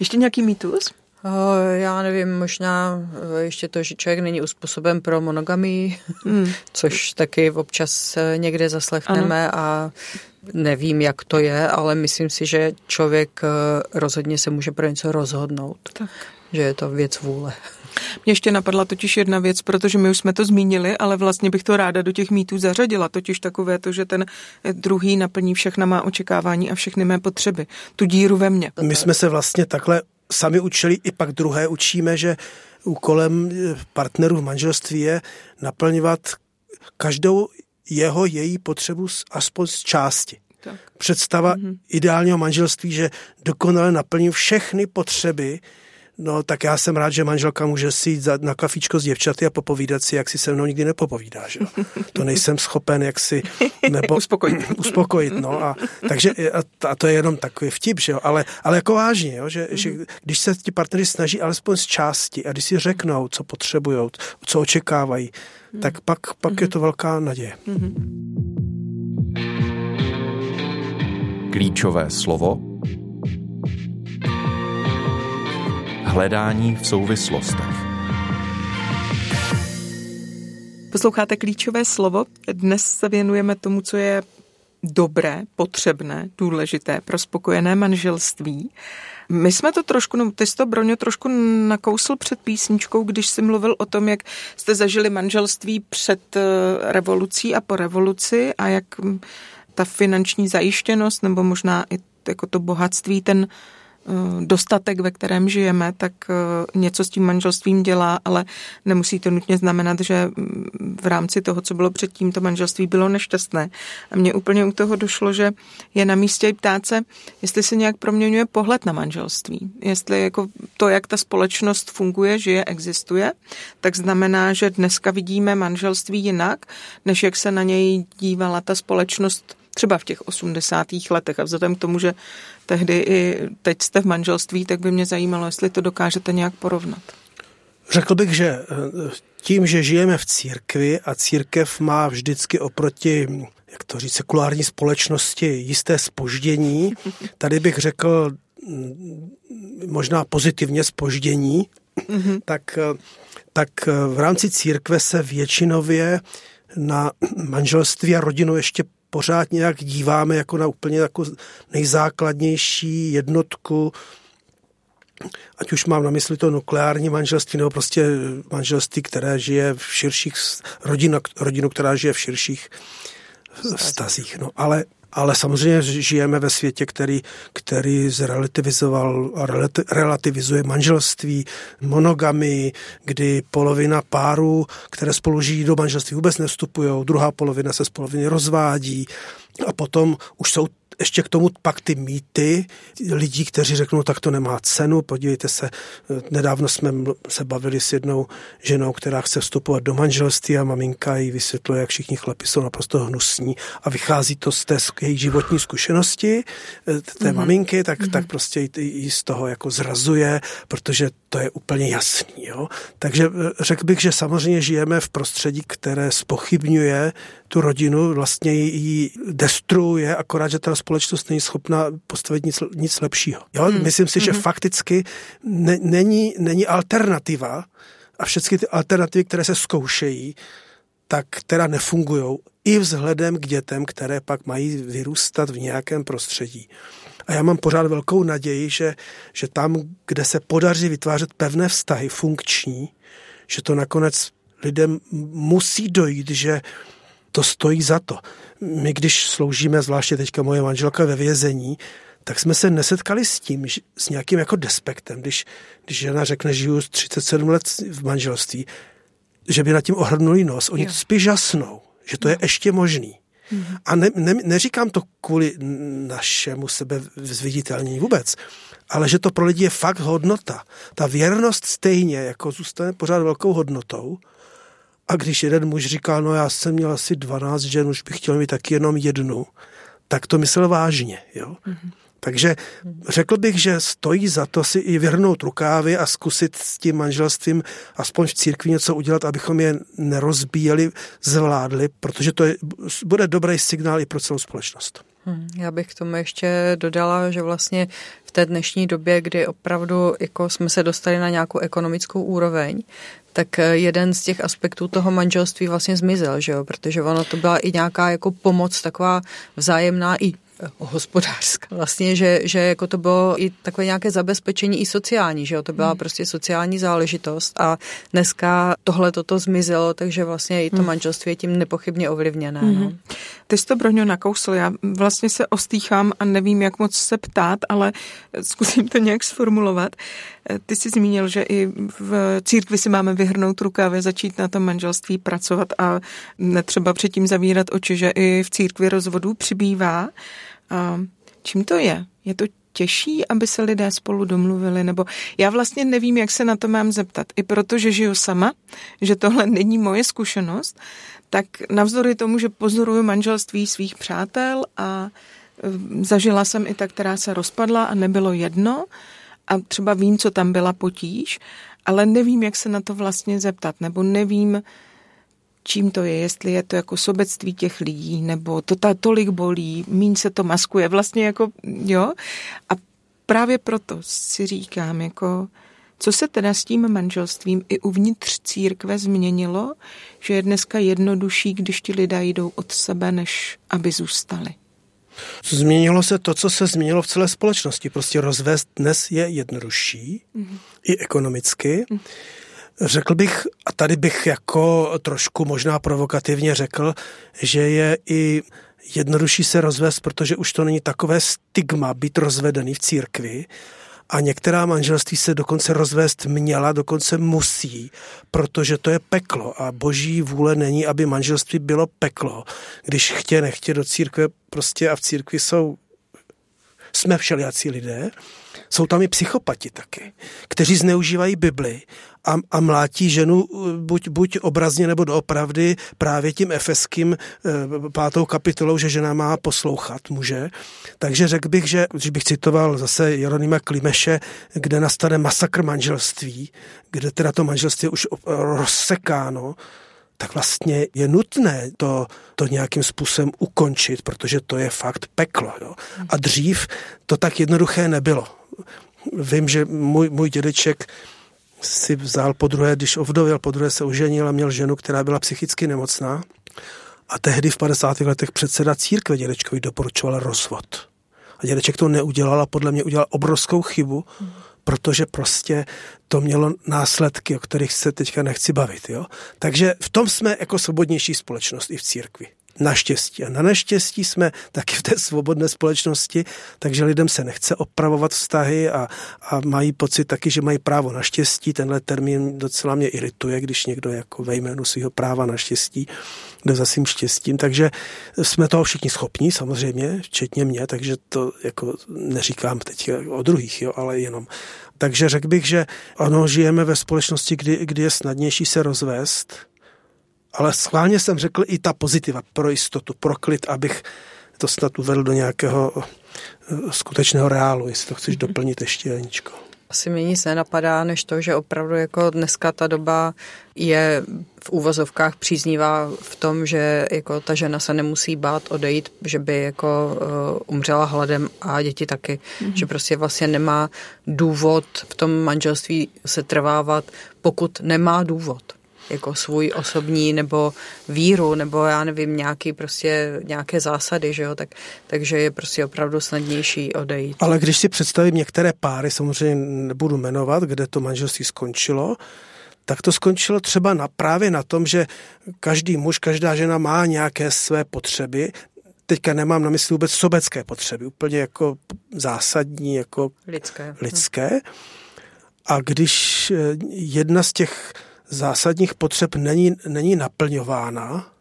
Ještě nějaký mýtus? Eh, já nevím, možná eh, ještě to, že člověk není uspůsoben pro monogamii, hmm. což taky občas eh, někde zaslechneme ano. a nevím, jak to je, ale myslím si, že člověk rozhodně se může pro něco rozhodnout. Tak. Že je to věc vůle. Mě ještě napadla totiž jedna věc, protože my už jsme to zmínili, ale vlastně bych to ráda do těch mýtů zařadila, totiž takové to, že ten druhý naplní všechna má očekávání a všechny mé potřeby. Tu díru ve mně. My jsme se vlastně takhle sami učili, i pak druhé učíme, že úkolem eh, partnerů v manželství je naplňovat každou jeho, její potřebu aspoň z části. Tak. Představa mm-hmm. ideálního manželství, že dokonale naplní všechny potřeby No tak já jsem rád, že manželka může si jít na kafičko s děvčaty a popovídat si, jak si se mnou nikdy nepopovídá. Že? To nejsem schopen jak si nebo uspokojit. uspokojit no. a, takže a, a to je jenom takový vtip, že jo? Ale, ale jako vážně, jo? Že, mm. že když se ti partneři snaží alespoň z části a když si řeknou, co potřebují, co očekávají, mm. tak pak, pak mm. je to velká naděje. Mm. Klíčové slovo Hledání v souvislostech. Posloucháte klíčové slovo. Dnes se věnujeme tomu, co je dobré, potřebné, důležité pro spokojené manželství. My jsme to trošku, no ty jsi to, Broňo, trošku nakousl před písničkou, když jsi mluvil o tom, jak jste zažili manželství před eh, revolucí a po revoluci a jak hm, ta finanční zajištěnost nebo možná i jako to bohatství ten dostatek, ve kterém žijeme, tak eh, něco s tím manželstvím dělá, ale nemusí to nutně znamenat, že mm, v rámci toho, co bylo předtím, to manželství bylo nešťastné. A mně úplně u toho došlo, že je na místě ptát se, jestli se nějak proměňuje pohled na manželství. Jestli jako to, jak ta společnost funguje, žije, existuje, tak znamená, že dneska vidíme manželství jinak, než jak se na něj dívala ta společnost třeba v těch 80. letech. A vzhledem k tomu, že tehdy i teď jste v manželství, tak by mě zajímalo, jestli to dokážete nějak porovnat. Řekl bych, že eh, tím, že žijeme v církvi a církev má vždycky oproti jak to říct, sekulární společnosti jisté spoždění. Tady bych řekl mm, možná pozitivně spoždění, mm-hmm. tak, tak v rámci církve se většinově na manželství a rodinu ještě pořád nějak díváme jako na úplně jako nejzákladnější jednotku ať už mám na mysli to nukleární manželství, nebo prostě manželství, které žije v širších, rodinu, rodinu která žije v širších vztazích. No, ale, ale samozřejmě žijeme ve světě, který, který zrelativizoval a relativizuje manželství, monogamy, kdy polovina párů, které spolu žijí do manželství, vůbec nevstupují, druhá polovina se spolu rozvádí. A potom už jsou ještě k tomu pak ty mýty lidí, kteří řeknou, tak to nemá cenu. Podívejte se, nedávno jsme se bavili s jednou ženou, která chce vstupovat do manželství a maminka jí vysvětluje, jak všichni chlapi jsou naprosto hnusní a vychází to z té její životní zkušenosti eh, té mm-hmm. maminky, tak, mm-hmm. tak prostě ji z toho jako zrazuje, protože to je úplně jasný. Jo? Takže eh, řekl bych, že samozřejmě žijeme v prostředí, které spochybňuje tu rodinu, vlastně ji destruuje, akorát, že ta společnost není schopna postavit nic, nic lepšího. Jo? Hmm. Myslím si, že hmm. fakticky ne, není, není alternativa a všechny ty alternativy, které se zkoušejí, tak která nefungují i vzhledem k dětem, které pak mají vyrůstat v nějakém prostředí. A já mám pořád velkou naději, že, že tam, kde se podaří vytvářet pevné vztahy funkční, že to nakonec lidem musí dojít, že to stojí za to. My, když sloužíme, zvláště teďka moje manželka ve vězení, tak jsme se nesetkali s tím, s nějakým jako despektem, když, když žena řekne, žiju 37 let v manželství, že by nad tím ohrnuli nos. Oni jo. to spíš žasnou, že to jo. je ještě možný. Mm-hmm. A ne, ne, neříkám to kvůli našemu sebezviditelnění vůbec, ale že to pro lidi je fakt hodnota. Ta věrnost stejně jako zůstane pořád velkou hodnotou a když jeden muž říká, no já jsem měl asi 12 žen, už bych chtěl mít taky jenom jednu, tak to myslel vážně. Jo? Mm-hmm. Takže řekl bych, že stojí za to si i vyhrnout rukávy a zkusit s tím manželstvím aspoň v církvi něco udělat, abychom je nerozbíjeli, zvládli, protože to je, bude dobrý signál i pro celou společnost. Hmm, já bych k tomu ještě dodala, že vlastně v té dnešní době, kdy opravdu jako jsme se dostali na nějakou ekonomickou úroveň, tak jeden z těch aspektů toho manželství vlastně zmizel, že jo? protože ono to byla i nějaká jako pomoc taková vzájemná i hospodářská vlastně, že, že jako to bylo i takové nějaké zabezpečení i sociální, že jo, to byla hmm. prostě sociální záležitost a dneska tohle toto zmizelo, takže vlastně i to hmm. manželství je tím nepochybně ovlivněné. Hmm. No. Ty jsi to, Broňo, nakousl, já vlastně se ostýchám a nevím, jak moc se ptát, ale zkusím to nějak sformulovat. Ty jsi zmínil, že i v církvi si máme vyhrnout rukávy, začít na tom manželství pracovat a netřeba předtím zavírat oči, že i v církvi rozvodů přibývá. A čím to je? Je to těžší, aby se lidé spolu domluvili, nebo já vlastně nevím, jak se na to mám zeptat. I protože žiju sama, že tohle není moje zkušenost, tak navzdory tomu, že pozoruju manželství svých přátel a e, zažila jsem i ta, která se rozpadla a nebylo jedno a třeba vím, co tam byla potíž, ale nevím, jak se na to vlastně zeptat, nebo nevím, čím to je, jestli je to jako sobectví těch lidí, nebo to ta tolik bolí, míň se to maskuje, vlastně jako, jo. A právě proto si říkám, jako, co se teda s tím manželstvím i uvnitř církve změnilo, že je dneska jednodušší, když ti lidé jdou od sebe, než aby zůstali? Změnilo se to, co se změnilo v celé společnosti. Prostě rozvést dnes je jednodušší, mm-hmm. i ekonomicky. Mm-hmm Řekl bych, a tady bych jako trošku možná provokativně řekl, že je i jednodušší se rozvést, protože už to není takové stigma být rozvedený v církvi, a některá manželství se dokonce rozvést měla, dokonce musí, protože to je peklo a boží vůle není, aby manželství bylo peklo. Když chtě, nechtě do církve prostě a v církvi jsou jsme všelijací lidé, jsou tam i psychopati taky, kteří zneužívají Bibli a, a mlátí ženu buď, buď obrazně nebo doopravdy právě tím efeským eh, pátou kapitolou, že žena má poslouchat muže. Takže řekl bych, že když bych citoval zase Jeronima Klimeše, kde nastane masakr manželství, kde teda to manželství je už rozsekáno, tak vlastně je nutné to, to nějakým způsobem ukončit, protože to je fakt peklo. Jo. A dřív to tak jednoduché nebylo. Vím, že můj, můj dědeček si vzal po druhé, když ovdověl, po druhé se oženil a měl ženu, která byla psychicky nemocná. A tehdy v 50. letech předseda církve dědečkovi doporučoval rozvod. A dědeček to neudělal a podle mě udělal obrovskou chybu, protože prostě to mělo následky, o kterých se teďka nechci bavit. Jo? Takže v tom jsme jako svobodnější společnost i v církvi. Naštěstí. A na neštěstí jsme taky v té svobodné společnosti, takže lidem se nechce opravovat vztahy a, a mají pocit taky, že mají právo na štěstí. Tenhle termín docela mě irituje, když někdo jako ve jménu svého práva na štěstí jde za svým štěstím. Takže jsme toho všichni schopní, samozřejmě, včetně mě, takže to jako neříkám teď o druhých, jo, ale jenom. Takže řekl bych, že ano, žijeme ve společnosti, kdy, kdy je snadnější se rozvést, ale schválně jsem řekl i ta pozitiva pro jistotu, pro klid, abych to snad uvedl do nějakého eh, skutečného reálu, jestli to chceš mm-hmm. doplnit ještě, Janičko. Asi mi nic nenapadá, než to, že opravdu jako dneska ta doba je v úvozovkách příznivá v tom, že jako ta žena se nemusí bát odejít, že by jako uh, umřela hladem a děti taky. Mm-hmm. Že prostě vlastně nemá důvod v tom manželství se trvávat, pokud nemá důvod jako svůj osobní nebo víru, nebo já nevím, nějaký prostě nějaké zásady, že jo, tak, takže je prostě opravdu snadnější odejít. Ale když si představím některé páry, samozřejmě nebudu jmenovat, kde to manželství skončilo, tak to skončilo třeba na, právě na tom, že každý muž, každá žena má nějaké své potřeby, teďka nemám na mysli vůbec sobecké potřeby, úplně jako zásadní, jako lidské. lidské. A když eh, jedna z těch zásadních potřeb není, není naplňována,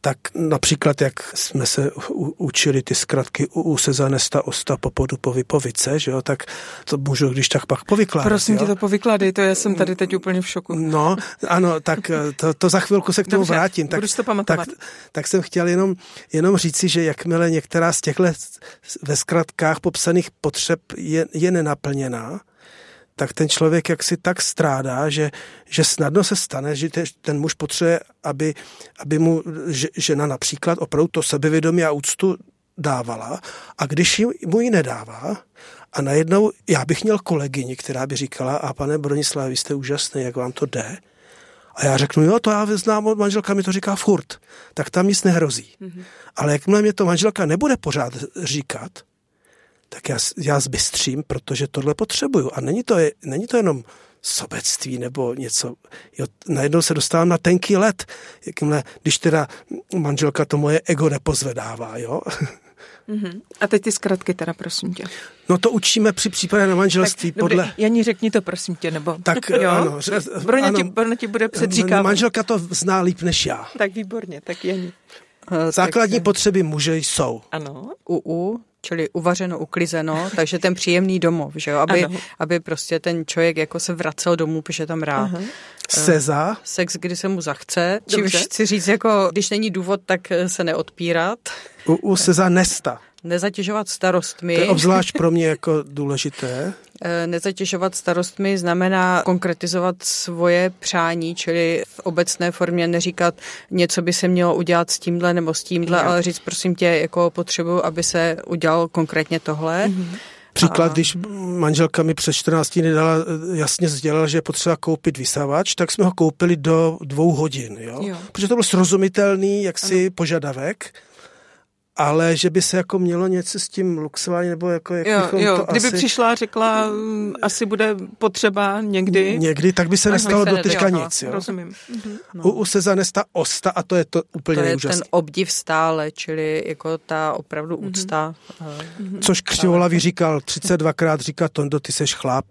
tak například, jak jsme se učili ty zkratky u se zanesta osta popodu po vypovice, že jo, tak to můžu když tak pak povykládat. Prosím jo? tě to povykládej, to já jsem tady teď úplně v šoku. No, ano, tak eh, to, to za chvilku se k tomu Dobře, vrátím. Tak, to pamatovat. tak, tak jsem chtěl jenom, jenom říci, že jakmile některá z těchto ve zkratkách popsaných potřeb je, je nenaplněná, tak ten člověk jaksi tak strádá, že, že snadno se stane, že ten muž potřebuje, aby, aby mu žena například opravdu to sebevědomí a úctu dávala a když mu ji nedává, a najednou já bych měl kolegyni, která by říkala, a pane Bronislav, vy jste úžasný, jak vám to jde. A já řeknu, jo, to já znám, od manželka mi to říká furt, tak tam nic nehrozí. Mm-hmm. Ale jakmile mě to manželka nebude pořád říkat, tak já, já zbystřím, protože tohle potřebuju. A není to, není to jenom sobectví nebo něco. Jo, najednou se dostávám na tenký let, jakmile, když teda manželka to moje ego nepozvedává, jo. Mm-hmm. A teď ty zkratky teda, prosím tě. No to učíme při případě na manželství tak, podle... Dobrý, Janí, řekni to, prosím tě, nebo... Tak jo? ano. Brně, ano, ti, Brně ti bude předříkávat. Manželka to zná líp než já. Tak výborně, tak Janí. Základní tak, potřeby muže jsou. Ano. UU, čili uvařeno, uklizeno, takže ten příjemný domov, že jo, aby, aby prostě ten člověk jako se vracel domů, protože tam rád. Aha. Seza. Sex, kdy se mu zachce, čímž chci říct, jako když není důvod, tak se neodpírat. U, u Seza nesta nezatěžovat starostmi. To je obzvlášť pro mě jako důležité. Eh, nezatěžovat starostmi znamená konkretizovat svoje přání, čili v obecné formě neříkat něco by se mělo udělat s tímhle nebo s tímhle, no. ale říct prosím tě, jako potřebuji, aby se udělal konkrétně tohle. Mm-hmm. Příklad, když manželka mi před 14 dny dala, eh, jasně sdělala, že je potřeba koupit vysavač, tak jsme ho koupili do dvou hodin, jo? jo. Protože to byl srozumitelný jaksi ano. požadavek ale že by se jako mělo něco s tím luxování, nebo jako jak jo, jo. to Kdyby asi... přišla a řekla, um, asi bude potřeba někdy. Někdy, tak by se nestalo do teďka nic. Jo? Rozumím. Mhm. No. U, u Sezanesta osta a to je to úplně To je ten obdiv stále, čili jako ta opravdu mhm. úcta. Mm-hmm. Což Křivolavý říkal, 32krát říkat Tondo, ty seš chlap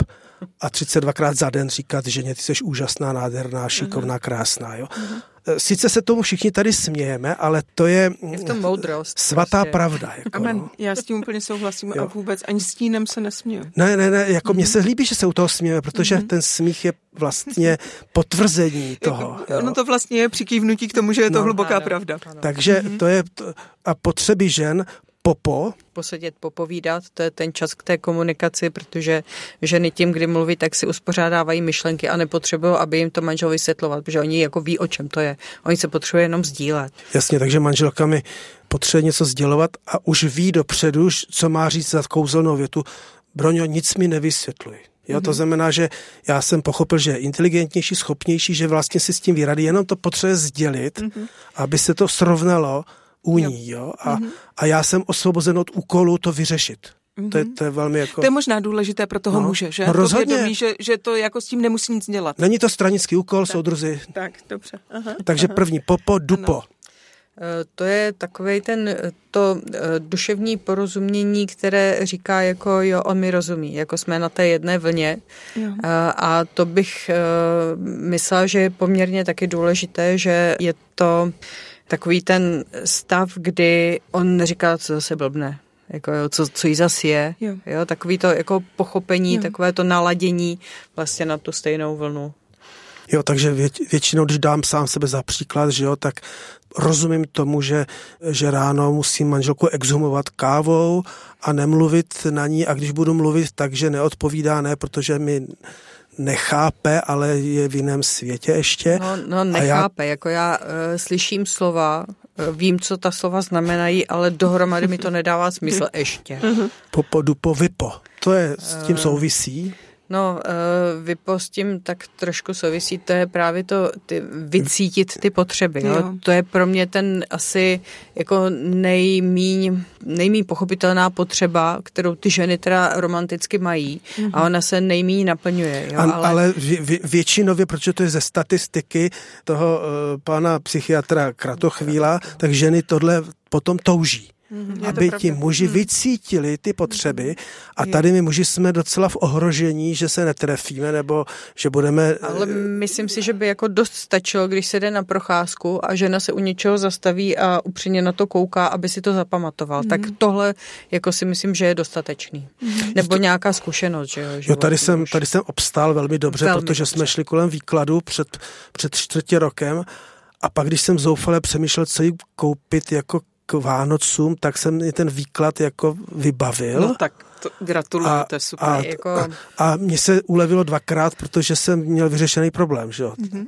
a 32krát za den říkat ženě, ty seš úžasná, nádherná, šikovná, krásná. Jo? Mm-hmm. Sice se tomu všichni tady smějeme, ale to je, je v tom moudrost, svatá prostě. pravda. Jako, Amen. No. Já s tím úplně souhlasím jo. a vůbec ani s tínem se nesměju. Ne, ne, ne, jako mm-hmm. mně se líbí, že se u toho smějeme, protože mm-hmm. ten smích je vlastně potvrzení toho. Jako, ono to vlastně je přikývnutí k tomu, že je to no, hluboká ano, pravda. Ano. Takže mm-hmm. to je, a potřeby žen popo. Posedět, popovídat, to je ten čas k té komunikaci, protože ženy tím, kdy mluví, tak si uspořádávají myšlenky a nepotřebují, aby jim to manžel vysvětlovat, protože oni jako ví, o čem to je. Oni se potřebují jenom sdílet. Jasně, takže manželka mi potřebuje něco sdělovat a už ví dopředu, co má říct za kouzelnou větu. Broňo, nic mi nevysvětluj. Jo, to mhm. znamená, že já jsem pochopil, že je inteligentnější, schopnější, že vlastně si s tím vyradí, jenom to potřebuje sdělit, mm-hmm. aby se to srovnalo u ní. Jo? A, mm-hmm. a já jsem osvobozen od úkolu to vyřešit. Mm-hmm. To, je, mhm. to je velmi jako... To je možná důležité pro toho no, muže, že? No rozhodně. vědomí, že, že to jako s tím nemusí nic dělat. Není to stranický úkol, tak, soudruzi. Tak, dobře. Aha, Takže aha. první popo, dupo. Ano. Eh, to je takový ten, eh, to eh, duševní porozumění, které říká jako jo, on mi rozumí, jako jsme na té jedné vlně. Jo. A to bych myslela, že je poměrně taky důležité, že je to takový ten stav, kdy on neříká, co zase blbne, jako jo, co, co jí zase je, jo. Jo, takový to jako pochopení, jo. takové to naladění vlastně na tu stejnou vlnu. Jo, takže vě, většinou, když dám sám sebe za příklad, že jo, tak rozumím tomu, že, že ráno musím manželku exhumovat kávou a nemluvit na ní a když budu mluvit, takže neodpovídá ne, protože mi nechápe, ale je v jiném světě ještě. No, no nechápe, já... jako já uh, slyším slova, uh, vím, co ta slova znamenají, ale dohromady mi to nedává smysl ještě. Popo, dupo, vipo. To je s tím eh, souvisí. No, uh, vypo s tím tak trošku souvisí, to je právě to ty, vycítit ty potřeby. Jo. Jo. To je pro mě ten asi jako nejmíň, nejmíň pochopitelná potřeba, kterou ty ženy teda romanticky mají mm-hmm. a ona se nejmíň naplňuje. Jo. ale ale vě, většinově, protože to je ze statistiky toho uh, pana psychiatra Kratochvíla, tak ženy tohle potom touží. Mm, aby ti muži mm. vycítili ty potřeby a tady my muži jsme docela v ohrožení, že se netrefíme nebo že budeme... Ale myslím si, že by jako dost stačilo, když se jde na procházku a žena se u něčeho zastaví a upřímně na to kouká, aby si to zapamatoval. Mm. Tak tohle jako si myslím, že je dostatečný. Mm. Nebo nějaká zkušenost, že jo? Jo, tady jsem, tady jsem obstál velmi dobře, velmi protože dobře. jsme šli kolem výkladu před, před čtvrtě rokem a pak, když jsem zoufale přemýšlel, co jí koupit jako k Vánocům, tak jsem mi ten výklad jako vybavil. No tak to, gratuluju, a, to je super. A, jako... a, a mně se ulevilo dvakrát, protože jsem měl vyřešený problém, že jo. Mm-hmm.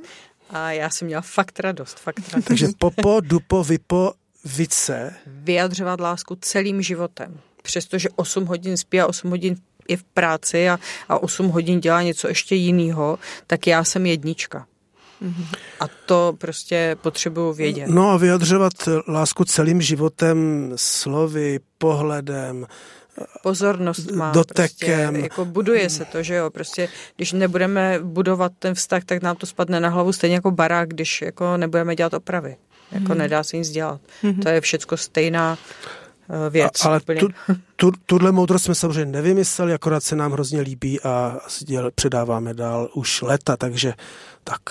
A já jsem měla fakt radost, fakt radost. Takže popo, dupo, vipo, vice. Vyjadřovat lásku celým životem. Přestože 8 hodin spí a 8 hodin je v práci a, a 8 hodin dělá něco ještě jiného, tak já jsem jednička. A to prostě potřebuju vědět. No a vyjadřovat lásku celým životem, slovy, pohledem, pozornost má. Dotekem. Prostě, jako buduje se to, že jo, prostě když nebudeme budovat ten vztah, tak nám to spadne na hlavu stejně jako barák, když jako nebudeme dělat opravy. Jako hmm. nedá se nic dělat. Hmm. To je všecko stejná eh, věc. A, ale tu, tu, tuhle moudrost jsme samozřejmě nevymysleli, akorát se nám hrozně líbí a předáváme dál už leta, takže tak.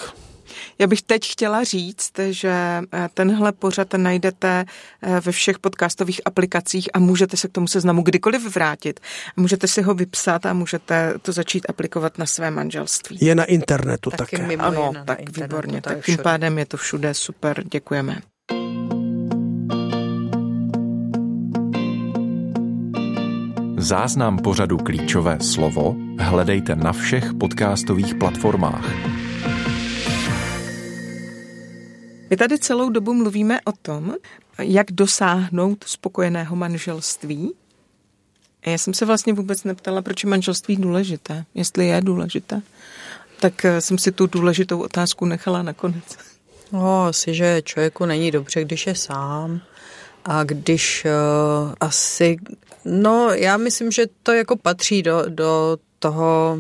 Já bych teď chtěla říct, že eh, tenhle pořad najdete eh, ve všech podcastových aplikacích a můžete se k tomu seznamu kdykoliv vrátit. Můžete si ho vypsat a můžete to začít aplikovat na své manželství. Je na internetu Taky také. Ano, tak internetu, výborně. Tak tím pádem je to všude super. Děkujeme. Záznam pořadu Klíčové slovo hledejte na všech podcastových platformách. My tady celou dobu mluvíme o tom, jak dosáhnout spokojeného manželství. Já jsem se vlastně vůbec neptala, proč je manželství důležité, jestli je důležité. Tak eh, jsem si tu důležitou otázku nechala nakonec. No, asi, že člověku není dobře, když je sám a když uh, asi, no já myslím, že to jako patří do, do toho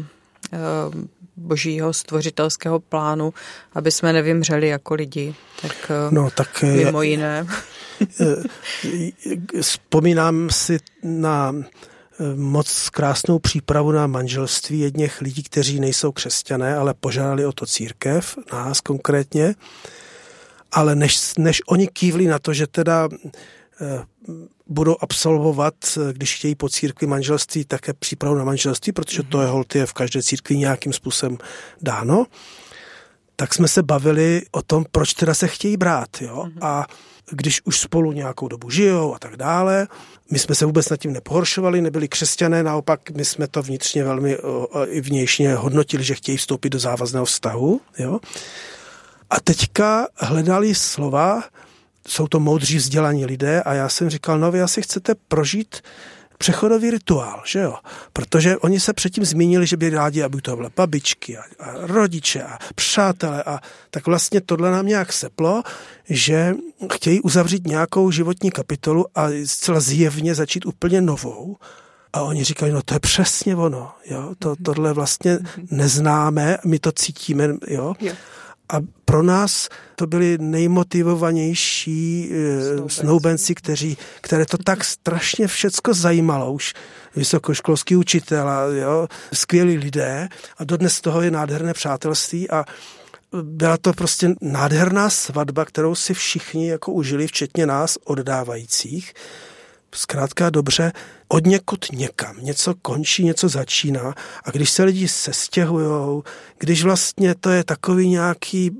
uh, božího stvořitelského plánu, aby jsme nevymřeli jako lidi. Tak, eh, no, tak eh, mimo jiné. Eh, vzpomínám si na moc krásnou přípravu na manželství jedněch lidí, kteří nejsou křesťané, ale požádali o to církev, nás konkrétně. Ale než, než oni kývli na to, že teda budou absolvovat, když chtějí po církvi manželství, také přípravu na manželství, protože to je holt je v každé církvi nějakým způsobem dáno, tak jsme se bavili o tom, proč teda se chtějí brát. Jo? A když už spolu nějakou dobu žijou a tak dále. My jsme se vůbec nad tím nepohoršovali, nebyli křesťané, naopak my jsme to vnitřně velmi i vnějšně hodnotili, že chtějí vstoupit do závazného vztahu. Jo? A teďka hledali slova, jsou to moudří vzdělaní lidé a já jsem říkal, no vy asi chcete prožít přechodový rituál, že jo? Protože oni se předtím zmínili, že by rádi, aby to byly babičky a, a rodiče a přátelé a tak vlastně tohle nám nějak seplo, že chtějí uzavřít nějakou životní kapitolu a zcela zjevně začít úplně novou. A oni říkali, no to je přesně ono, jo? To, tohle vlastně neznáme, my to cítíme, jo? jo. A pro nás to byli nejmotivovanější eh, snoubenci, kteří, které to tak strašně všecko zajímalo. Už. Vysokoškolský učitel a jo, skvělí lidé. A dodnes toho je nádherné přátelství a byla to prostě nádherná svatba, kterou si všichni jako užili, včetně nás oddávajících zkrátka dobře od někud někam. Něco končí, něco začíná a když se lidi sestěhujou, když vlastně to je takový nějaký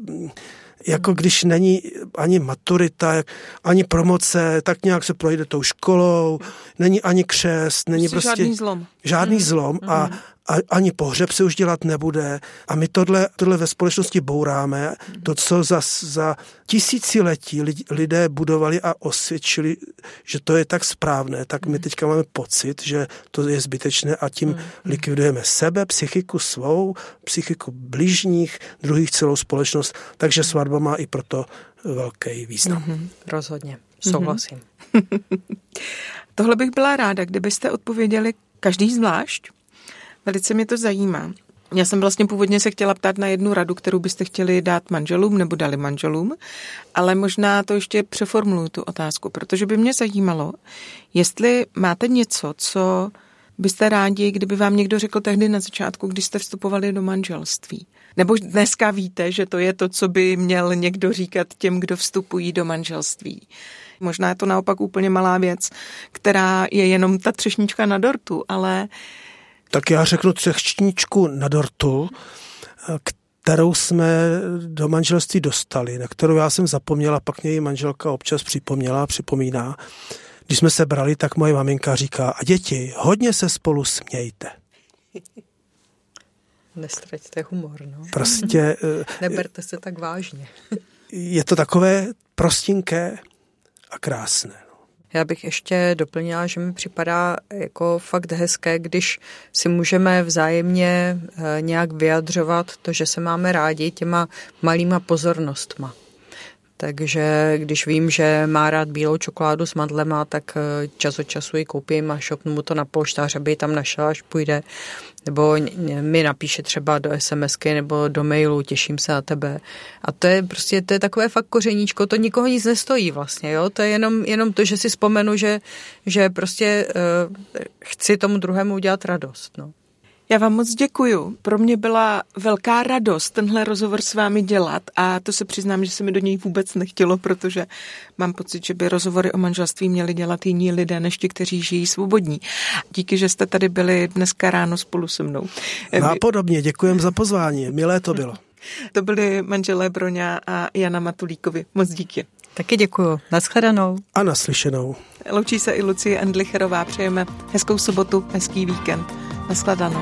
jako když není ani maturita, ani promoce, tak nějak se projde tou školou, není ani křest, není prostě, prostě žádný zlom. Žádný mm. zlom a, mhm a ani pohřeb se už dělat nebude. A my tohle, tohle ve společnosti bouráme. To, co za, za tisíciletí lidé budovali a osvědčili, že to je tak správné, tak my teďka máme pocit, že to je zbytečné a tím likvidujeme sebe, psychiku svou, psychiku blížních, druhých celou společnost. Takže svatba má i proto velký význam. Mm-hmm, rozhodně, souhlasím. Mm-hmm. Tohle bych byla ráda, kdybyste odpověděli každý zvlášť, Velice mě to zajímá. Já jsem vlastně původně se chtěla ptát na jednu radu, kterou byste chtěli dát manželům nebo dali manželům, ale možná to ještě přeformuluju tu otázku, protože by mě zajímalo, jestli máte něco, co byste rádi, kdyby vám někdo řekl tehdy na začátku, když jste vstupovali do manželství. Nebo dneska víte, že to je to, co by měl někdo říkat těm, kdo vstupují do manželství. Možná je to naopak úplně malá věc, která je jenom ta třešnička na dortu, ale tak já řeknu třešničku na dortu, kterou jsme do manželství dostali, na kterou já jsem zapomněla, pak mě její manželka občas připomněla, připomíná. Když jsme se brali, tak moje maminka říká, a děti, hodně se spolu smějte. Nestraťte humor, no. Prostě... Neberte se tak vážně. je to takové prostinké a krásné. Já bych ještě doplnila, že mi připadá jako fakt hezké, když si můžeme vzájemně eh, nějak vyjadřovat to, že se máme rádi těma malýma pozornostma. Takže když vím, že má rád bílou čokoládu s madlema, tak eh, čas od času ji koupím a šopnu mu to na polštář, aby ji tam našel, až půjde. Nebo mi napíše třeba do SMSky nebo do mailu, těším se na tebe. A to je prostě, to je takové fakt kořeníčko, to nikoho nic nestojí vlastně, jo. To je jenom, jenom to, že si vzpomenu, že, že prostě uh, chci tomu druhému udělat radost, no. Já vám moc děkuju. Pro mě byla velká radost tenhle rozhovor s vámi dělat a to se přiznám, že se mi do něj vůbec nechtělo, protože mám pocit, že by rozhovory o manželství měli dělat jiní lidé, než ti, kteří žijí svobodní. Díky, že jste tady byli dneska ráno spolu se mnou. No a podobně, děkujem za pozvání. Milé to bylo. To byly manželé Broňa a Jana Matulíkovi. Moc díky. Taky děkuju. Naschledanou. A naslyšenou. Loučí se i Lucie Endlicherová. Přejeme hezkou sobotu, hezký víkend. Składaną.